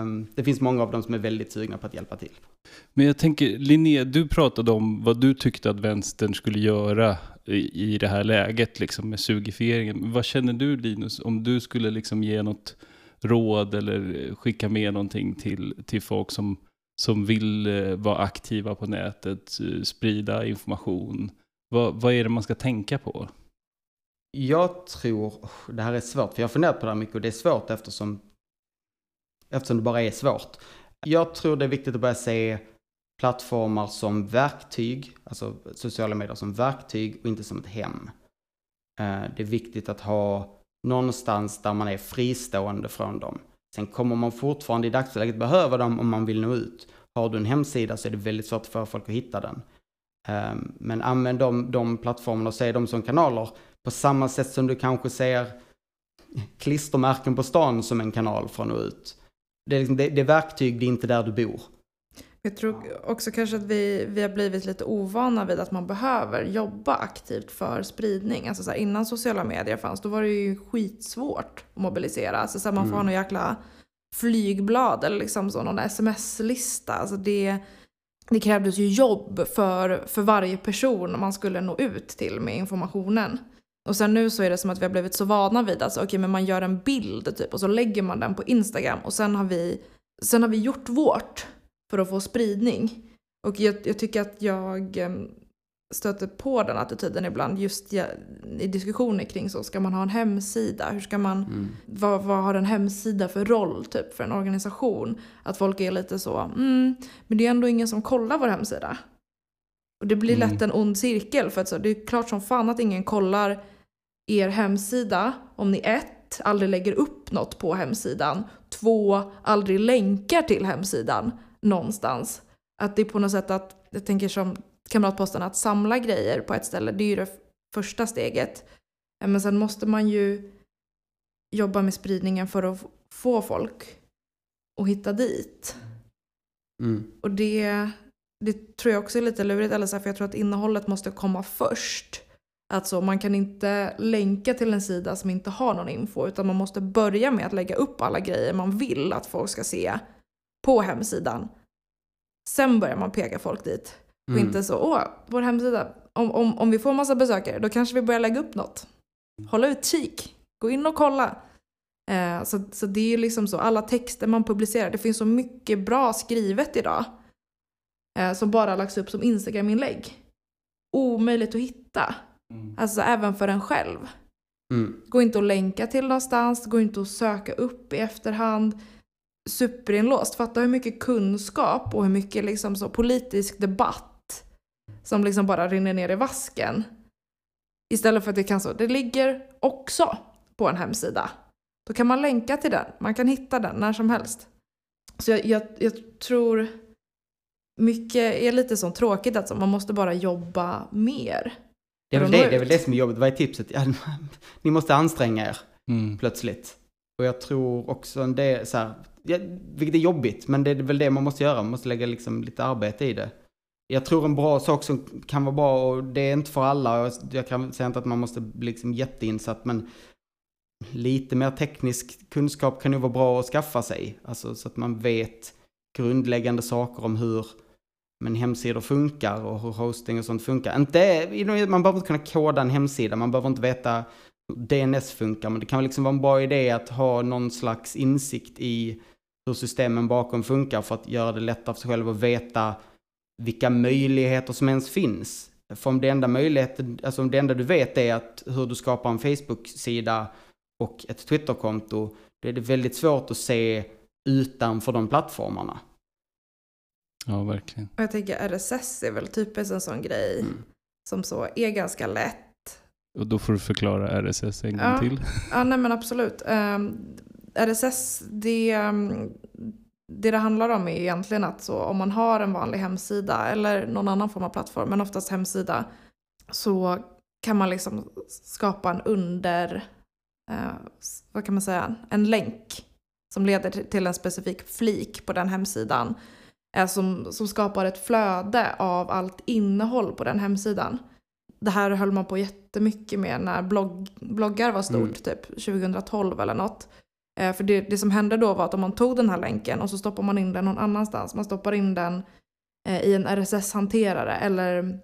um, det finns många av dem som är väldigt sugna på att hjälpa till. Men jag tänker, Linnea, du pratade om vad du tyckte att vänstern skulle göra i, i det här läget liksom med sugifieringen. Vad känner du Linus, om du skulle liksom ge något råd eller skicka med någonting till, till folk som, som vill eh, vara aktiva på nätet, eh, sprida information. Vad, vad är det man ska tänka på? Jag tror, det här är svårt, för jag har funderat på det här mycket och det är svårt eftersom, eftersom det bara är svårt. Jag tror det är viktigt att börja se plattformar som verktyg, alltså sociala medier som verktyg och inte som ett hem. Eh, det är viktigt att ha någonstans där man är fristående från dem. Sen kommer man fortfarande i dagsläget behöva dem om man vill nå ut. Har du en hemsida så är det väldigt svårt för folk att hitta den. Ehm, men använd de, de plattformarna och se dem som kanaler på samma sätt som du kanske ser klistermärken på stan som en kanal för att nå ut. Det är, liksom, det, det är verktyg, det är inte där du bor. Jag tror också kanske att vi, vi har blivit lite ovana vid att man behöver jobba aktivt för spridning. Alltså så här, innan sociala medier fanns då var det ju skitsvårt att mobilisera. Alltså så här, man får ha Mm. någon jäkla flygblad eller liksom så, någon sms-lista. Alltså det, det krävdes ju jobb för, för varje person man skulle nå ut till med informationen. Och sen nu så är det som att vi har blivit så vana vid att alltså, men man gör en bild typ och så lägger man den på Instagram och sen har vi, sen har vi gjort vårt för att få spridning. Och jag, jag tycker att jag em, stöter på den attityden ibland just i, i diskussioner kring så, ska man ha en hemsida? Hur ska man, Mm. vad, vad har en hemsida för roll typ för en organisation? Att folk är lite så, mm, men det är ändå ingen som kollar vår hemsida. Och det blir Mm. lätt en ond cirkel för att så, det är klart som fan att ingen kollar er hemsida om ni ett, aldrig lägger upp något på hemsidan, två, aldrig länkar till hemsidan någonstans. Att det är på något sätt att, jag tänker som Kamratposten, att samla grejer på ett ställe, det är ju det första steget. Men sen måste man ju jobba med spridningen för att få folk att hitta dit. Mm. Och det, det tror jag också är lite lurigt, eller så här, för jag tror att innehållet måste komma först. Alltså man kan inte länka till en sida som inte har någon info, utan man måste börja med att lägga upp alla grejer man vill att folk ska se på hemsidan. Sen börjar man peka folk dit. Och Mm. inte så, åh, vår hemsida, om, om, om vi får massa besökare, då kanske vi börjar lägga upp något. Hålla utkik, gå in och kolla. Eh, så, så det är ju liksom så, alla texter man publicerar, det finns så mycket bra skrivet idag. Eh, som bara lagts upp som Instagram-inlägg. Omöjligt att hitta. Alltså även för en själv. Mm. Går inte att länka till någonstans, går inte att söka upp i efterhand. Superinlåst. Fatta hur mycket kunskap och hur mycket liksom så politisk debatt som liksom bara rinner ner i vasken. Istället för att det kan så, det ligger också på en hemsida. Då kan man länka till den, man kan hitta den när som helst. Så jag, jag, jag tror mycket är lite så tråkigt att så man måste bara jobba mer. Det är, väl det, det är väl det som är jobbigt. Vad är tipset? Ja, ni måste anstränga er Mm. plötsligt. Och jag tror också en del, så här, ja, vilket är jobbigt, men det är väl det man måste göra. Man måste lägga liksom lite arbete i det. Jag tror en bra sak som kan vara bra, och det är inte för alla, jag kan säga inte att man måste bli liksom jätteinsatt, men lite mer teknisk kunskap kan ju vara bra att skaffa sig. Alltså så att man vet grundläggande saker om hur men hemsidor funkar och hur hosting och sånt funkar. Inte, man behöver inte kunna koda en hemsida, man behöver inte veta DNS funkar, men det kan väl liksom vara en bra idé att ha någon slags insikt i hur systemen bakom funkar för att göra det lättare för sig själv att veta vilka möjligheter som ens finns. För om det enda möjligheten, alltså om det enda du vet är att hur du skapar en Facebook-sida och ett Twitterkonto, då är det väldigt svårt att se utanför de plattformarna. Ja, verkligen. Och jag tänker RSS är väl typiskt en sån grej Mm. som så är ganska lätt. Och då får du förklara RSS en gång Ja. till. Ja, nej men absolut. Um, RSS, det, ehm, det det handlar om är egentligen att så, om man har en vanlig hemsida eller någon annan form av plattform, men oftast hemsida, så kan man liksom skapa en under, eh, vad kan man säga, en länk som leder till- till en specifik flik på den hemsidan. Eh, som, som skapar ett flöde av allt innehåll på den hemsidan. Det här höll man på jättemycket med när blogg, bloggar var stort, Mm. typ 2012 eller något. Eh, för det, det som hände då var att om man tog den här länken och så stoppar man in den någon annanstans, man stoppar in den eh, i en RSS-hanterare eller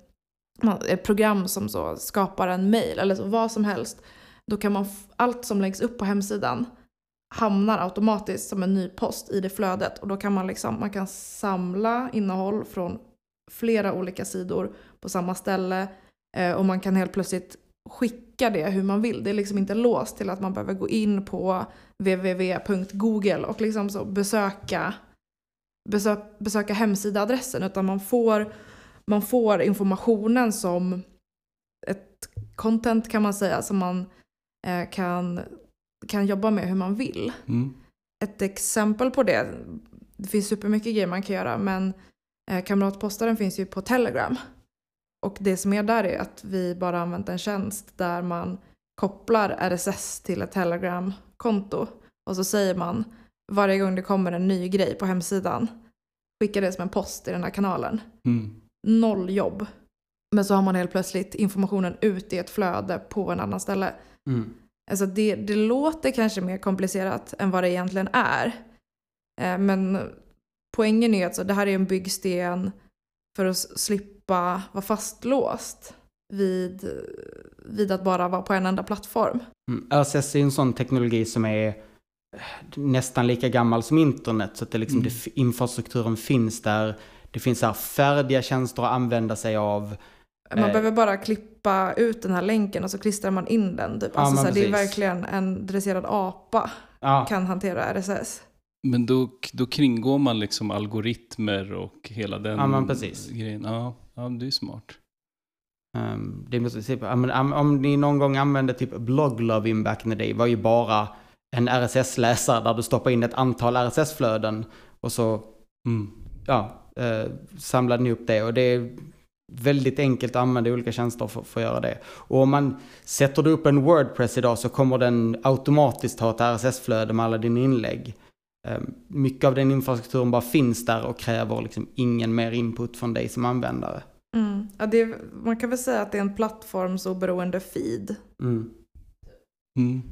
ett program som så skapar en mail eller så, vad som helst. Då kan man, allt som läggs upp på hemsidan hamnar automatiskt som en ny post i det flödet och då kan man liksom, man kan samla innehåll från flera olika sidor på samma ställe och man kan helt plötsligt skicka det hur man vill. Det är liksom inte låst till att man behöver gå in på www.google och liksom så besöka, besök, besöka hemsidaadressen utan man får, man får informationen som ett content kan man säga som man eh, kan, kan jobba med hur man vill. Mm. Ett exempel på det, det finns supermycket grejer man kan göra men eh, Kamratpostaren finns ju på Telegram. Och det som är där är att vi bara använt en tjänst där man kopplar RSS till ett Telegram-konto. Och så säger man varje gång det kommer en ny grej på hemsidan, skicka det som en post i den här kanalen. Mm. Noll jobb. Men så har man helt plötsligt informationen ut i ett flöde på en annan ställe. Mm. Alltså det, det låter kanske mer komplicerat än vad det egentligen är. Eh, men poängen är att så, det här är en byggsten för att s- slippa vara fastlåst vid, vid att bara vara på en enda plattform. Mm. RSS är en sån teknologi som är eh, nästan lika gammal som internet. Så att det liksom, Mm. det, infrastrukturen finns där. Det finns här färdiga tjänster att använda sig av. Man Eh. behöver bara klippa ut den här länken och så klistrar man in den. Typ. Ja, Alltså, här, det är verkligen en dresserad apa Ja, kan hantera RSS. Men då, då kringgår man liksom algoritmer och hela den Ja, men precis. grejen. Ja, ja, det är smart. ehm, det är ja, men, om- om ni någon gång använde typ Bloglove back in the day var ju bara en RSS-läsare där du stoppar in ett antal RSS-flöden och så Mm. ja, eh, samlade ni upp det. Och det är väldigt enkelt att använda olika tjänster för, för att göra det. Och om man sätter du upp en Wordpress idag så kommer den automatiskt ha ett RSS-flöde med alla dina inlägg. Eh, mycket av den infrastrukturen bara finns där och kräver liksom ingen mer input från dig som användare. Mm. Ja, det är, man kan väl säga att det är en plattformsoberoende feed. Mm. Mm.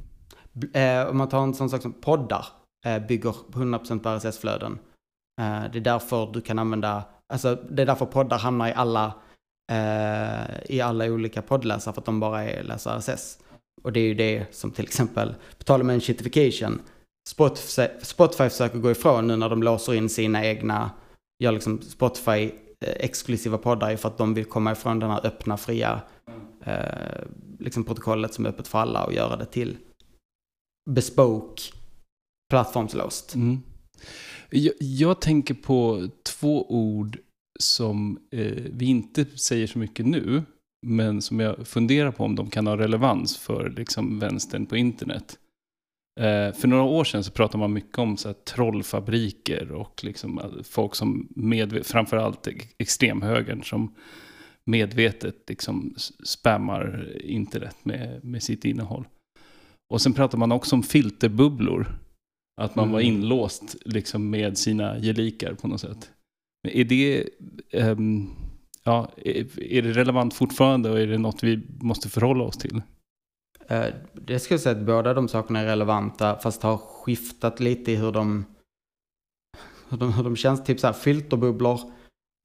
Eh, om man tar en sån sak som poddar eh, bygger 100% på RSS-flöden. Eh, det är därför du kan använda, alltså det är därför poddar hamnar i alla, eh, i alla olika poddläsare för att de bara är läser RSS. Och det är ju det som till exempel, på tal om en shitification, Spotify, Spotify försöker gå ifrån nu när de låser in sina egna, gör liksom Spotify Eh, exklusiva poddar är för att de vill komma ifrån den här öppna, fria eh, liksom protokollet som är öppet för alla och göra det till bespoke plattformslåst. Mm. Jag, jag tänker på två ord som eh, vi inte säger så mycket nu, men som jag funderar på om de kan ha relevans för liksom, vänstern på internet. Eh, för några år sedan så pratade man mycket om så trollfabriker och liksom, eh, folk som medvetet, framförallt ex- extremhögern som medvetet liksom, spammar internet med, med sitt innehåll. Och sen pratar man också om filterbubblor. Att man var Mm. inlåst liksom med sina gelikar på något sätt. Men är det, ehm, ja, är, är det relevant fortfarande och är det något vi måste förhålla oss till? Eh, det skulle jag säga att båda de sakerna är relevanta fast har skiftat lite i hur de, hur de, hur de känns. Typ så här filterbubblor,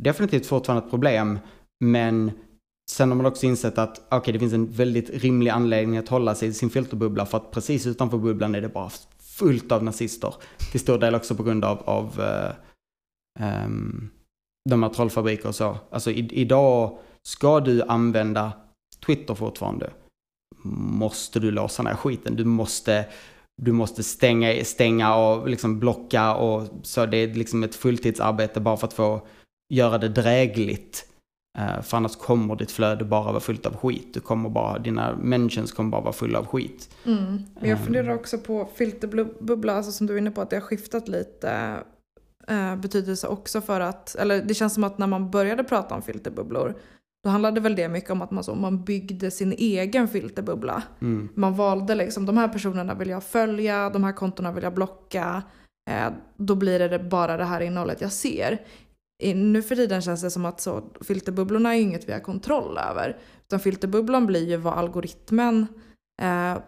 definitivt fortfarande ett problem men sen har man också insett att okej det finns en väldigt rimlig anledning att hålla sig i sin filterbubbla för att precis utanför bubblan är det bara fullt av nazister. Till stor del också på grund av, av uh, um, de här trollfabriker och så. Alltså i, idag ska du använda Twitter fortfarande måste du låsa ner skiten. Du måste du måste stänga, stänga och liksom blocka och så det är liksom ett fulltidsarbete bara för att få göra det drägligt. Eh, för annars kommer ditt flöde bara vara fullt av skit. Du kommer bara, dina mentions kommer bara vara fulla av skit. Mm. Men jag Ehm. funderar också på filterbubbla, alltså som du är inne på att det har skiftat lite eh, betydelse också för att, eller det känns som att när man började prata om filterbubblor då handlade väl det mycket om att man, så, man byggde sin egen filterbubbla. Mm. Man valde liksom, de här personerna vill jag följa, de här kontona vill jag blocka. Eh, då blir det bara det här innehållet jag ser. I, nu för tiden känns det som att så, filterbubblorna är inget vi har kontroll över. Utan filterbubblan blir ju vad algoritmen eh,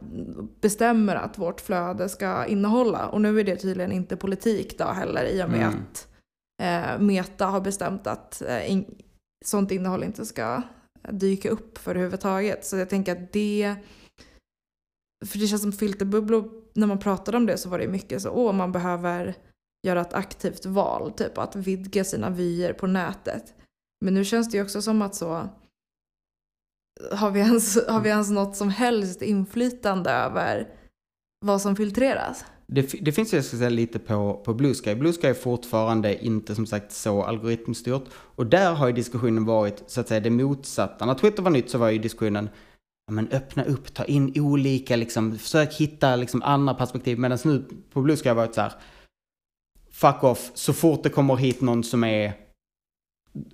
bestämmer att vårt flöde ska innehålla. Och nu är det tydligen inte politik då heller i och med Mm. att eh, Meta har bestämt att eh, in, sånt innehåll inte ska dyka upp för överhuvudtaget. Så jag tänker att det för det känns som filterbubblor, när man pratade om det så var det mycket så, åh man behöver göra ett aktivt val, typ att vidga sina vyer på nätet. Men nu känns det ju också som att så, har vi ens, har vi ens något som helst inflytande över vad som filtreras? Det, det finns ju jag ska säga, lite på, på Blue Sky. Blue Sky är fortfarande inte som sagt så algoritmstyrt. Och där har ju diskussionen varit så att säga det motsatta. När Twitter var nytt så var ju diskussionen ja, men öppna upp, ta in olika, liksom, försök hitta liksom, andra perspektiv. Medan nu på Blue Sky har det varit så här, fuck off, så fort det kommer hit någon som är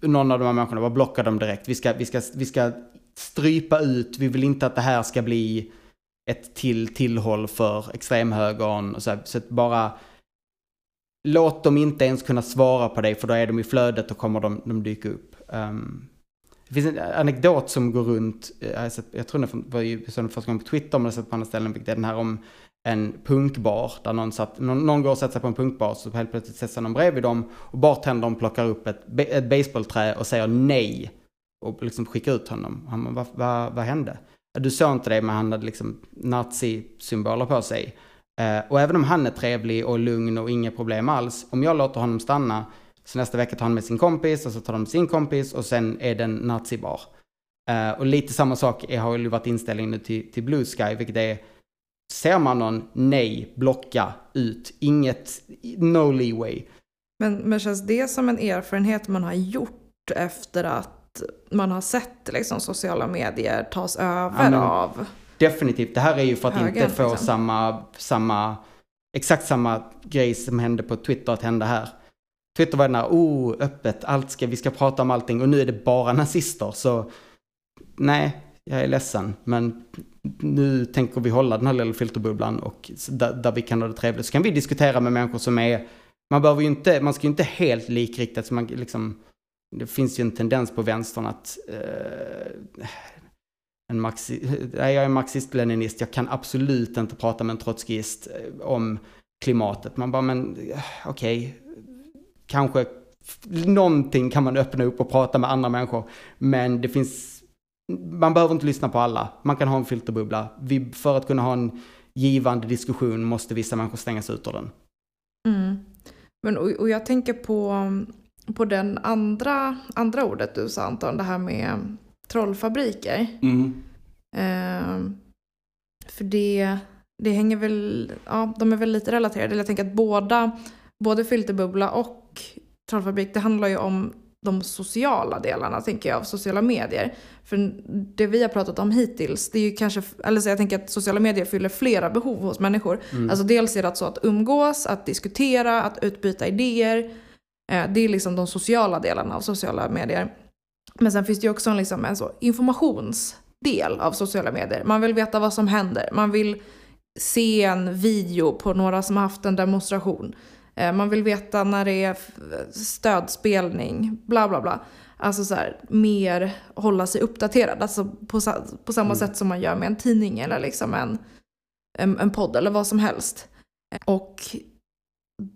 någon av de här människorna, bara blocka dem direkt. Vi ska, vi ska, vi ska strypa ut, vi vill inte att det här ska bli ett till tillhåll för extremhögern. Så, här. så att bara låt dem inte ens kunna svara på dig för då är de i flödet och kommer de, de dyka upp. Um, det finns en anekdot som går runt, eh, jag, sett, jag tror det var ju första gången på Twitter, men jag har sett på andra ställen, vilket är den här om en punkbar, där någon, satt, någon, någon går och sätter sig på en punkbar, så helt plötsligt sätter sig någon bredvid dem och bartendern plockar upp ett, ett baseballträ och säger nej. Och liksom skickar ut honom. Han bara, vad, vad, vad hände? Du såg inte det, men han hade liksom nazi-symboler på sig. Eh, och även om han är trevlig och lugn och inga problem alls, om jag låter honom stanna, så nästa vecka tar han med sin kompis och så tar de sin kompis och sen är den nazibar. Eh, och lite samma sak är, har ju varit inställningen nu till, till Blue Sky, vilket är Ser man någon, nej, blocka, ut, inget, no leeway. Men, men känns det som en erfarenhet man har gjort efter att man har sett liksom, sociala medier tas över Ja, av? Definitivt, det här är ju för att Högen, inte få liksom. samma, samma, exakt samma grej som hände på Twitter att hända här. Twitter var den här, oh, öppet, allt ska, vi ska prata om allting och nu är det bara nazister, så nej, jag är ledsen, men nu tänker vi hålla den här lilla filterbubblan och där, där vi kan ha det trevligt. Så kan vi diskutera med människor som är, man behöver ju inte, man ska ju inte helt likriktat, så man liksom, det finns ju en tendens på vänstern att eh, en maxi, nej, jag är marxist-leninist, jag kan absolut inte prata med en trotskist eh, om klimatet. Man bara, men okej, okej, kanske någonting kan man öppna upp och prata med andra människor. Men det finns, man behöver inte lyssna på alla. Man kan ha en filterbubbla. Vi, för att kunna ha en givande diskussion måste vissa människor stängas ut ur den. Mm. Men, och, och jag tänker på, på den andra, andra ordet du sa Anton, det här med trollfabriker. Mm. Ehm, för det, det hänger väl, ja de är väl lite relaterade. Jag tänker att båda, både filterbubbla och trollfabrik, det handlar ju om de sociala delarna tänker jag av sociala medier. För det vi har pratat om hittills, det är ju kanske, eller så jag tänker att sociala medier fyller flera behov hos människor. Mm. Alltså dels är det så att umgås, att diskutera, att utbyta idéer. Eh, Det är liksom de sociala delarna av sociala medier. Men sen finns det ju också en, liksom en så informationsdel av sociala medier. Man vill veta vad som händer. Man vill se en video på några som har haft en demonstration. Eh, Man vill veta när det är stödspelning, bla bla bla. Alltså så här, mer hålla sig uppdaterad. Alltså på, på samma Mm. sätt som man gör med en tidning eller liksom en, en, en podd eller vad som helst. Och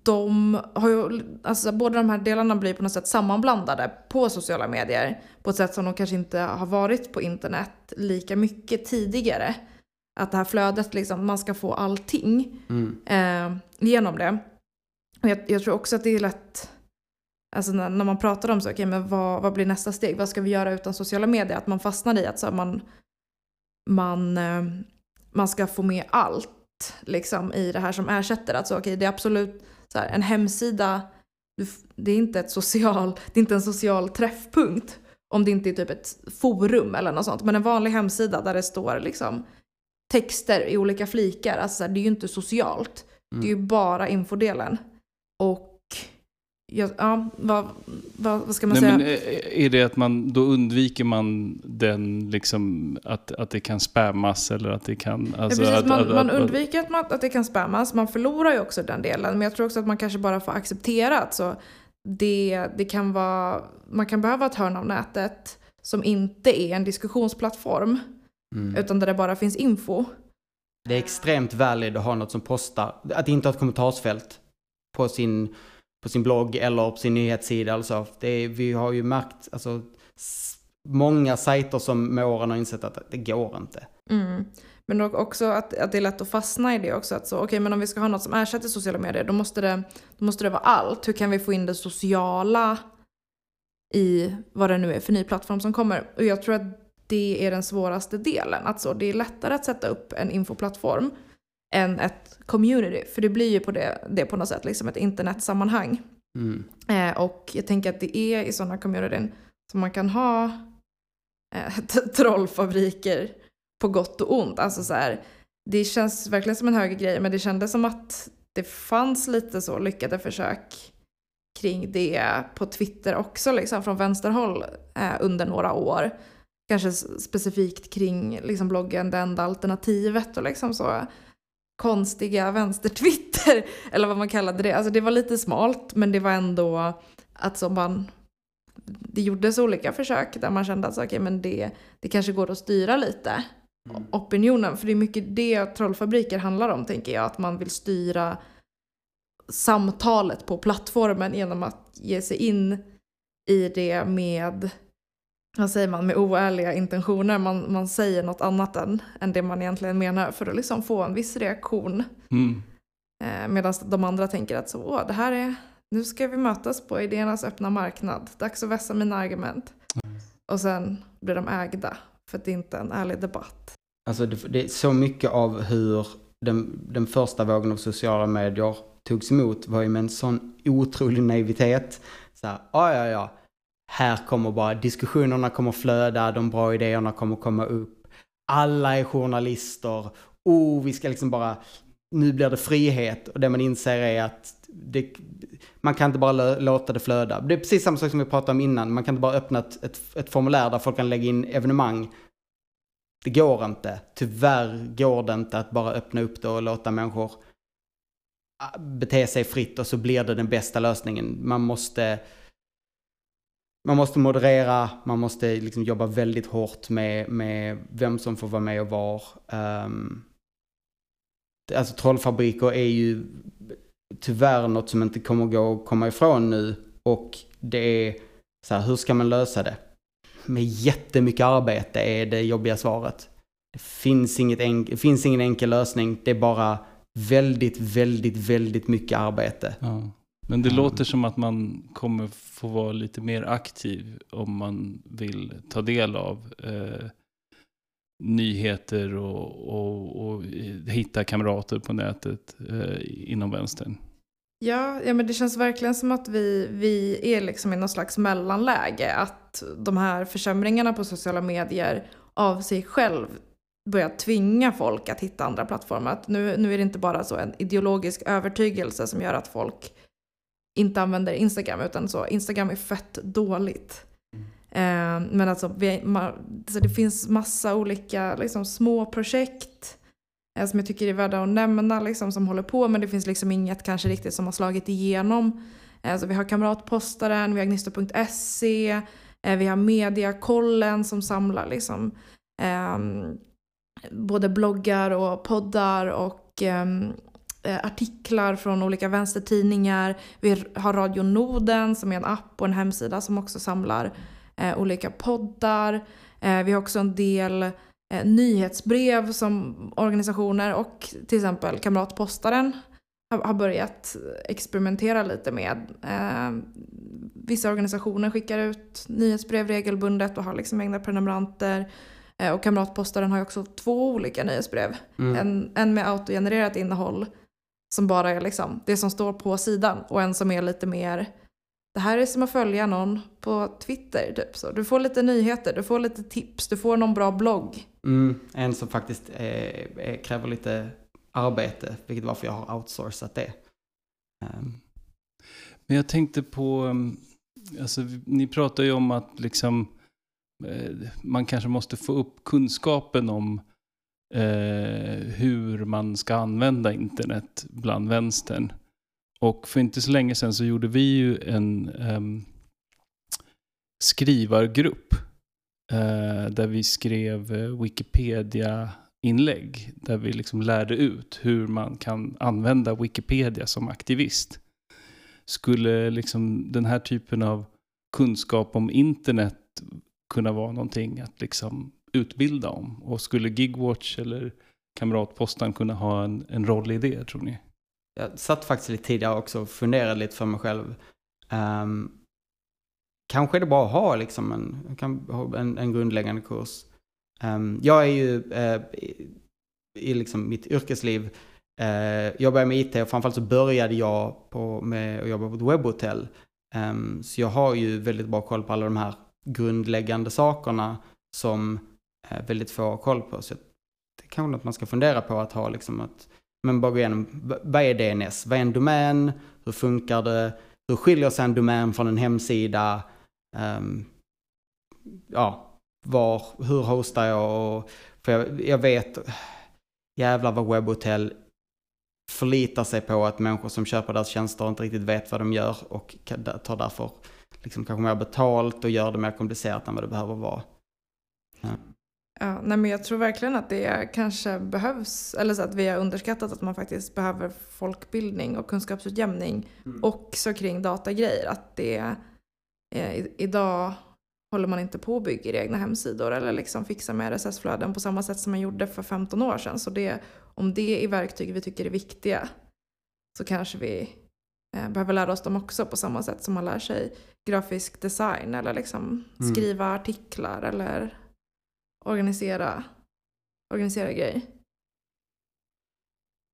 de har ju, alltså båda de här delarna blir på något sätt sammanblandade på sociala medier. På ett sätt som de kanske inte har varit på internet lika mycket tidigare. Att det här flödet, liksom, man ska få allting Mm. eh, genom det. Och jag, jag tror också att det är lätt, alltså när, när man pratar om så, okej men vad, vad blir nästa steg? Vad ska vi göra utan sociala medier? Att man fastnar i att så man, man, eh, man ska få med allt liksom, i det här som ersätter. Alltså, okay, det är absolut så här, en hemsida, det är, inte ett social, det är inte en social träffpunkt om det inte är typ ett forum eller något sånt. Men en vanlig hemsida där det står liksom texter i olika flikar, alltså det är ju inte socialt. Mm. Det är ju bara infodelen. Och Ja, ja vad, vad, vad, ska man Nej, säga? Men är det att man, då undviker man den, liksom, att, att det kan spammas eller att det kan... Alltså, ja, precis, att, man, att, man undviker att, man, att det kan spammas, man förlorar ju också den delen. Men jag tror också att man kanske bara får acceptera att så det, det kan vara, man kan behöva ett hörn av nätet som inte är en diskussionsplattform, mm. utan där det bara finns info. Det är extremt valid att ha något som postar, att inte ha ett kommentarsfält på sin på sin blogg eller på sin nyhetssida. Alltså, det är, vi har ju märkt alltså, många sajter som med åren har insett att det går inte. Mm. Men också att, att det är lätt att fastna i det också. Att så, okay, men om vi ska ha något som ersätter sociala medier, då måste, det, då måste det vara allt. Hur kan vi få in det sociala i vad det nu är för ny plattform som kommer? Och jag tror att det är den svåraste delen. Att så, det är lättare att sätta upp en infoplattform än ett community. För det blir ju på det, det på något sätt liksom ett internetsammanhang. Mm. Eh, och jag tänker att det är i sådana communityn som man kan ha eh, trollfabriker på gott och ont. Alltså så här, det känns verkligen som en högre grej men det kändes som att det fanns lite så lyckade försök kring det på Twitter också liksom från vänsterhåll eh, under några år. Kanske specifikt kring liksom bloggen Det enda alternativet och liksom så konstiga vänstertwitter, eller vad man kallade det. Alltså det var lite smalt, men det var ändå att som man det gjordes olika försök där man kände att okay, men det, det kanske går att styra lite mm. opinionen. För det är mycket det trollfabriker handlar om tänker jag. Att man vill styra samtalet på plattformen genom att ge sig in i det med vad säger man, med oärliga intentioner. Man, man säger något annat än, än det man egentligen menar för att liksom få en viss reaktion. Mm. Eh, Medan de andra tänker att så, Åh, det här är, nu ska vi mötas på idéernas öppna marknad. Dags att vässa mina argument. Mm. Och sen blir de ägda för att det inte är en ärlig debatt. Alltså det, det är så mycket av hur den, den första vågen av sociala medier togs emot var ju med en sån otrolig naivitet. Så här, ja, ja, ja här kommer bara diskussionerna kommer flöda, de bra idéerna kommer komma upp. Alla är journalister. Oh, vi ska liksom bara, nu blir det frihet. Och det man inser är att det, man kan inte bara låta det flöda. Det är precis samma sak som vi pratade om innan. Man kan inte bara öppna ett, ett, ett formulär där folk kan lägga in evenemang. Det går inte. Tyvärr går det inte att bara öppna upp det och låta människor ah, bete sig fritt och så blir det den bästa lösningen. Man måste man måste moderera, man måste liksom jobba väldigt hårt med, med vem som får vara med och var. Um, alltså trollfabriker är ju tyvärr något som inte kommer gå att komma ifrån nu. Och det är så här, hur ska man lösa det? Med jättemycket arbete är det jobbiga svaret. Det finns, inget enk- det finns ingen enkel lösning, det är bara väldigt, väldigt, väldigt mycket arbete. Mm. Men det mm. låter som att man kommer få vara lite mer aktiv om man vill ta del av eh, nyheter och, och, och, hitta kamrater på nätet eh, inom vänstern. Ja, ja, men det känns verkligen som att vi, vi är liksom i någon slags mellanläge. Att de här försämringarna på sociala medier av sig själv börjar tvinga folk att hitta andra plattformar. Att nu, nu är det inte bara så en ideologisk övertygelse som gör att folk inte använder Instagram utan så Instagram är fett dåligt. Mm. Eh, men alltså, vi, ma, så det finns massa olika liksom, små projekt eh, som jag tycker är värda att nämna liksom, som håller på men det finns liksom inget kanske riktigt som har slagit igenom. Eh, alltså, vi har Kamratpostaren, vi har Gnista.se, eh, vi har Mediakollen som samlar liksom, ehm, både bloggar och poddar och ehm, Eh, artiklar från olika vänstertidningar. Vi har Radio Noden som är en app och en hemsida som också samlar eh, olika poddar. Eh, vi har också en del eh, nyhetsbrev som organisationer och till exempel Kamratpostaren har, börjat experimentera lite med. Eh, vissa organisationer skickar ut nyhetsbrev regelbundet och har liksom egna prenumeranter. Eh, och Kamratpostaren har ju också två olika nyhetsbrev. Mm. En, en med autogenererat innehåll som bara är liksom det som står på sidan och en som är lite mer det här är som att följa någon på Twitter. Typ. Så du får lite nyheter, du får lite tips, du får någon bra blogg. Mm, en som faktiskt är, kräver lite arbete, vilket är varför jag har outsourcat det. Um, Men jag tänkte på, um, alltså, ni pratar ju om att liksom, eh, man kanske måste få upp kunskapen om eh, hur man ska använda internet bland vänstern. Och för inte så länge sedan så gjorde vi ju en eh, skrivargrupp eh, där vi skrev eh, Wikipedia-inlägg. Där vi liksom lärde ut hur man kan använda Wikipedia som aktivist. Skulle liksom den här typen av kunskap om internet kunna vara någonting att liksom utbilda om? Och skulle Gigwatch eller Kamratpostan kunna ha en, en roll i det, tror ni? jag satt faktiskt lite tidigare också och funderade lite för mig själv. Um, kanske är det bra att ha liksom en, en, en grundläggande kurs. Um, jag är ju uh, i, i liksom mitt yrkesliv, uh, jag började med IT och framförallt så började jag på, med att jobba på ett webbhotell. Um, så jag har ju väldigt bra koll på alla de här grundläggande sakerna som Eh, väldigt få har koll på. Så det är kanske något man ska fundera på att ha liksom att men bara gå igenom, vad är DNS? Vad är en domän? Hur funkar det? Hur skiljer sig en domän från en hemsida? Um, ja, var, hur hostar jag? Och, för jag, jag vet, jävlar vad webbhotell förlitar sig på att människor som köper deras tjänster inte riktigt vet vad de gör och tar därför liksom kanske mer betalt och gör det mer komplicerat än vad det behöver vara. Ja. Ja, nej men jag tror verkligen att det kanske behövs, eller så att vi har underskattat att man faktiskt behöver folkbildning och kunskapsutjämning mm. också kring datagrejer. Att det eh, idag håller man inte på och bygger egna hemsidor eller liksom fixar med RSS-flöden på samma sätt som man gjorde för 15 år sedan. Så det, om det är verktyg vi tycker är viktiga så kanske vi eh, behöver lära oss dem också på samma sätt som man lär sig grafisk design eller liksom mm. skriva artiklar eller organisera, organisera grejer.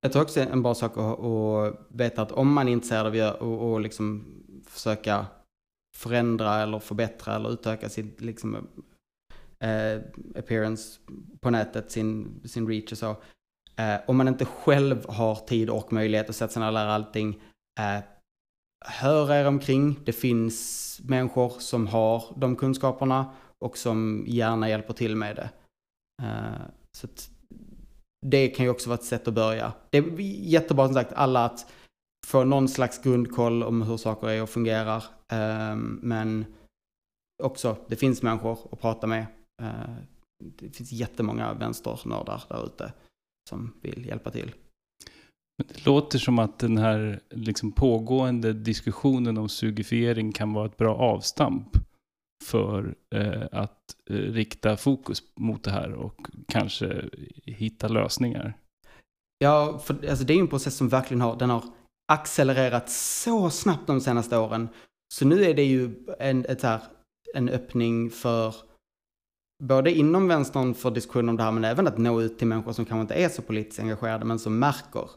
Jag tror också en bra sak att, att veta att om man är intresserad av att och, och liksom försöka förändra eller förbättra eller utöka sin liksom, eh, appearance på nätet, sin, sin reach och så. Eh, om man inte själv har tid och möjlighet att sätta sig ner och lära allting, eh, hör er omkring. Det finns människor som har de kunskaperna och som gärna hjälper till med det. Uh, så det kan ju också vara ett sätt att börja. Det är jättebra som sagt alla att få någon slags grundkoll om hur saker är och fungerar. Uh, men också, det finns människor att prata med. Uh, det finns jättemånga vänsternördar där ute som vill hjälpa till. Det låter som att den här liksom pågående diskussionen om sugifiering kan vara ett bra avstamp för eh, att eh, rikta fokus mot det här och kanske hitta lösningar. Ja, för alltså, det är ju en process som verkligen har, den har accelererat så snabbt de senaste åren. Så nu är det ju en, ett här, en öppning för både inom vänstern för diskussion om det här men även att nå ut till människor som kanske inte är så politiskt engagerade men som märker.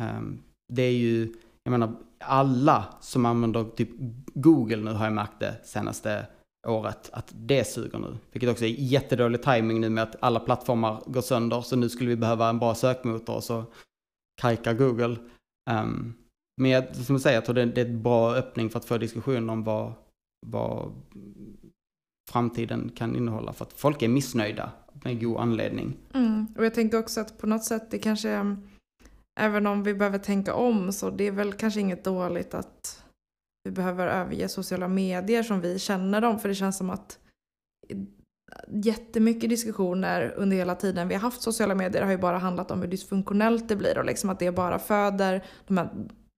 Um, det är ju, jag menar, alla som använder typ Google nu har jag märkt det senaste året att det suger nu. Vilket också är jättedålig timing nu med att alla plattformar går sönder. Så nu skulle vi behöva en bra sökmotor och så kajkar Google. Um, men jag, som jag säger, jag tror det, det är en bra öppning för att få diskussion om vad, vad framtiden kan innehålla. För att folk är missnöjda med god anledning. Mm. Och jag tänker också att på något sätt det kanske, även om vi behöver tänka om så det är väl kanske inget dåligt att vi behöver överge sociala medier som vi känner dem. För det känns som att jättemycket diskussioner under hela tiden vi har haft sociala medier har ju bara handlat om hur dysfunktionellt det blir och liksom att det bara föder de här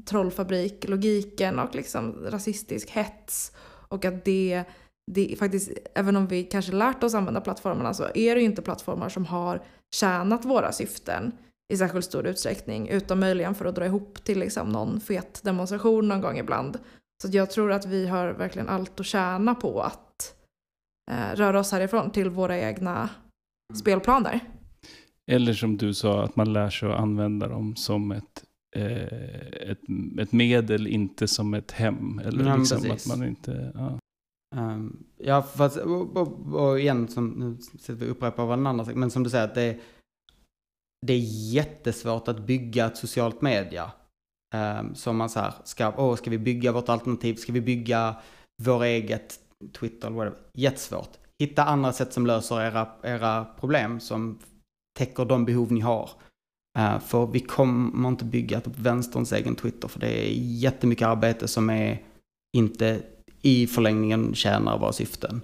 trollfabriklogiken och liksom rasistisk hets. Och att det, det faktiskt, även om vi kanske lärt oss använda plattformarna så är det ju inte plattformar som har tjänat våra syften i särskilt stor utsträckning. utan möjligen för att dra ihop till liksom någon fet demonstration någon gång ibland. Så jag tror att vi har verkligen allt att tjäna på att eh, röra oss härifrån till våra egna spelplaner. Eller som du sa, att man lär sig att använda dem som ett, eh, ett, ett medel, inte som ett hem. Eller Ja, liksom precis. att man inte... Ja. Um, ja, fast, och, och, och igen, som, nu sitter vi och upprepar vad den andra sagt, men som du säger att det, det är jättesvårt att bygga ett socialt media. Um, som man så här, ska, åh, ska vi bygga vårt alternativ, ska vi bygga vår eget Twitter eller whatever. Jättesvårt. Hitta andra sätt som löser era, era problem, som täcker de behov ni har. Uh, för vi kommer inte bygga typ vänsterns egen Twitter, för det är jättemycket arbete som är inte i förlängningen tjänar våra syften.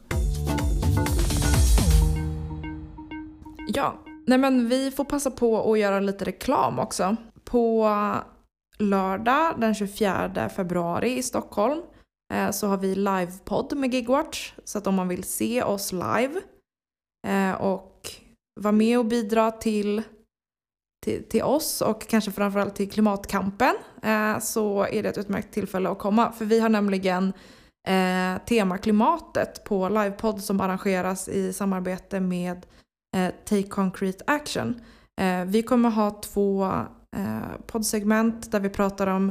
Ja, nej men vi får passa på att göra lite reklam också. På lördag den 24 februari i Stockholm eh, så har vi livepodd med Gigwatch. Så att om man vill se oss live eh, och vara med och bidra till, till, till oss och kanske framförallt till klimatkampen eh, så är det ett utmärkt tillfälle att komma. För vi har nämligen eh, tema klimatet på livepodd som arrangeras i samarbete med eh, Take Concrete Action. Eh, vi kommer ha två eh, poddsegment där vi pratar om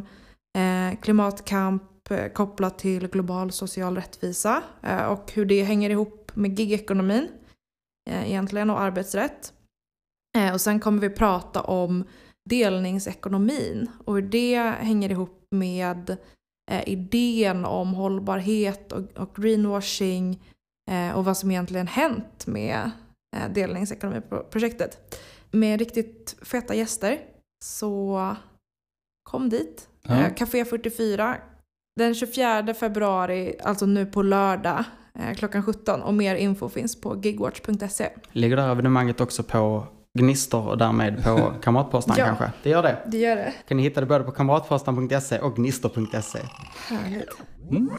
eh, klimatkamp eh, kopplat till global social rättvisa eh, och hur det hänger ihop med gigekonomin eh, egentligen och arbetsrätt. Eh, och sen kommer vi prata om delningsekonomin och hur det hänger ihop med eh, idén om hållbarhet och, och greenwashing eh, och vad som egentligen hänt med eh, delningsekonomiprojektet. Med riktigt feta gäster. Så kom dit. Ja. Eh, Café 44 den 24 februari, alltså nu på lördag eh, klockan 17 och mer info finns på gigwatch.se. Ligger det här evenemanget också på Gnistor och därmed på Kamratpostan Ja. kanske? Det gör det. Det gör det. Kan ni hitta det både på kamratpostan.se och gnistor.se. Härligt. Mm.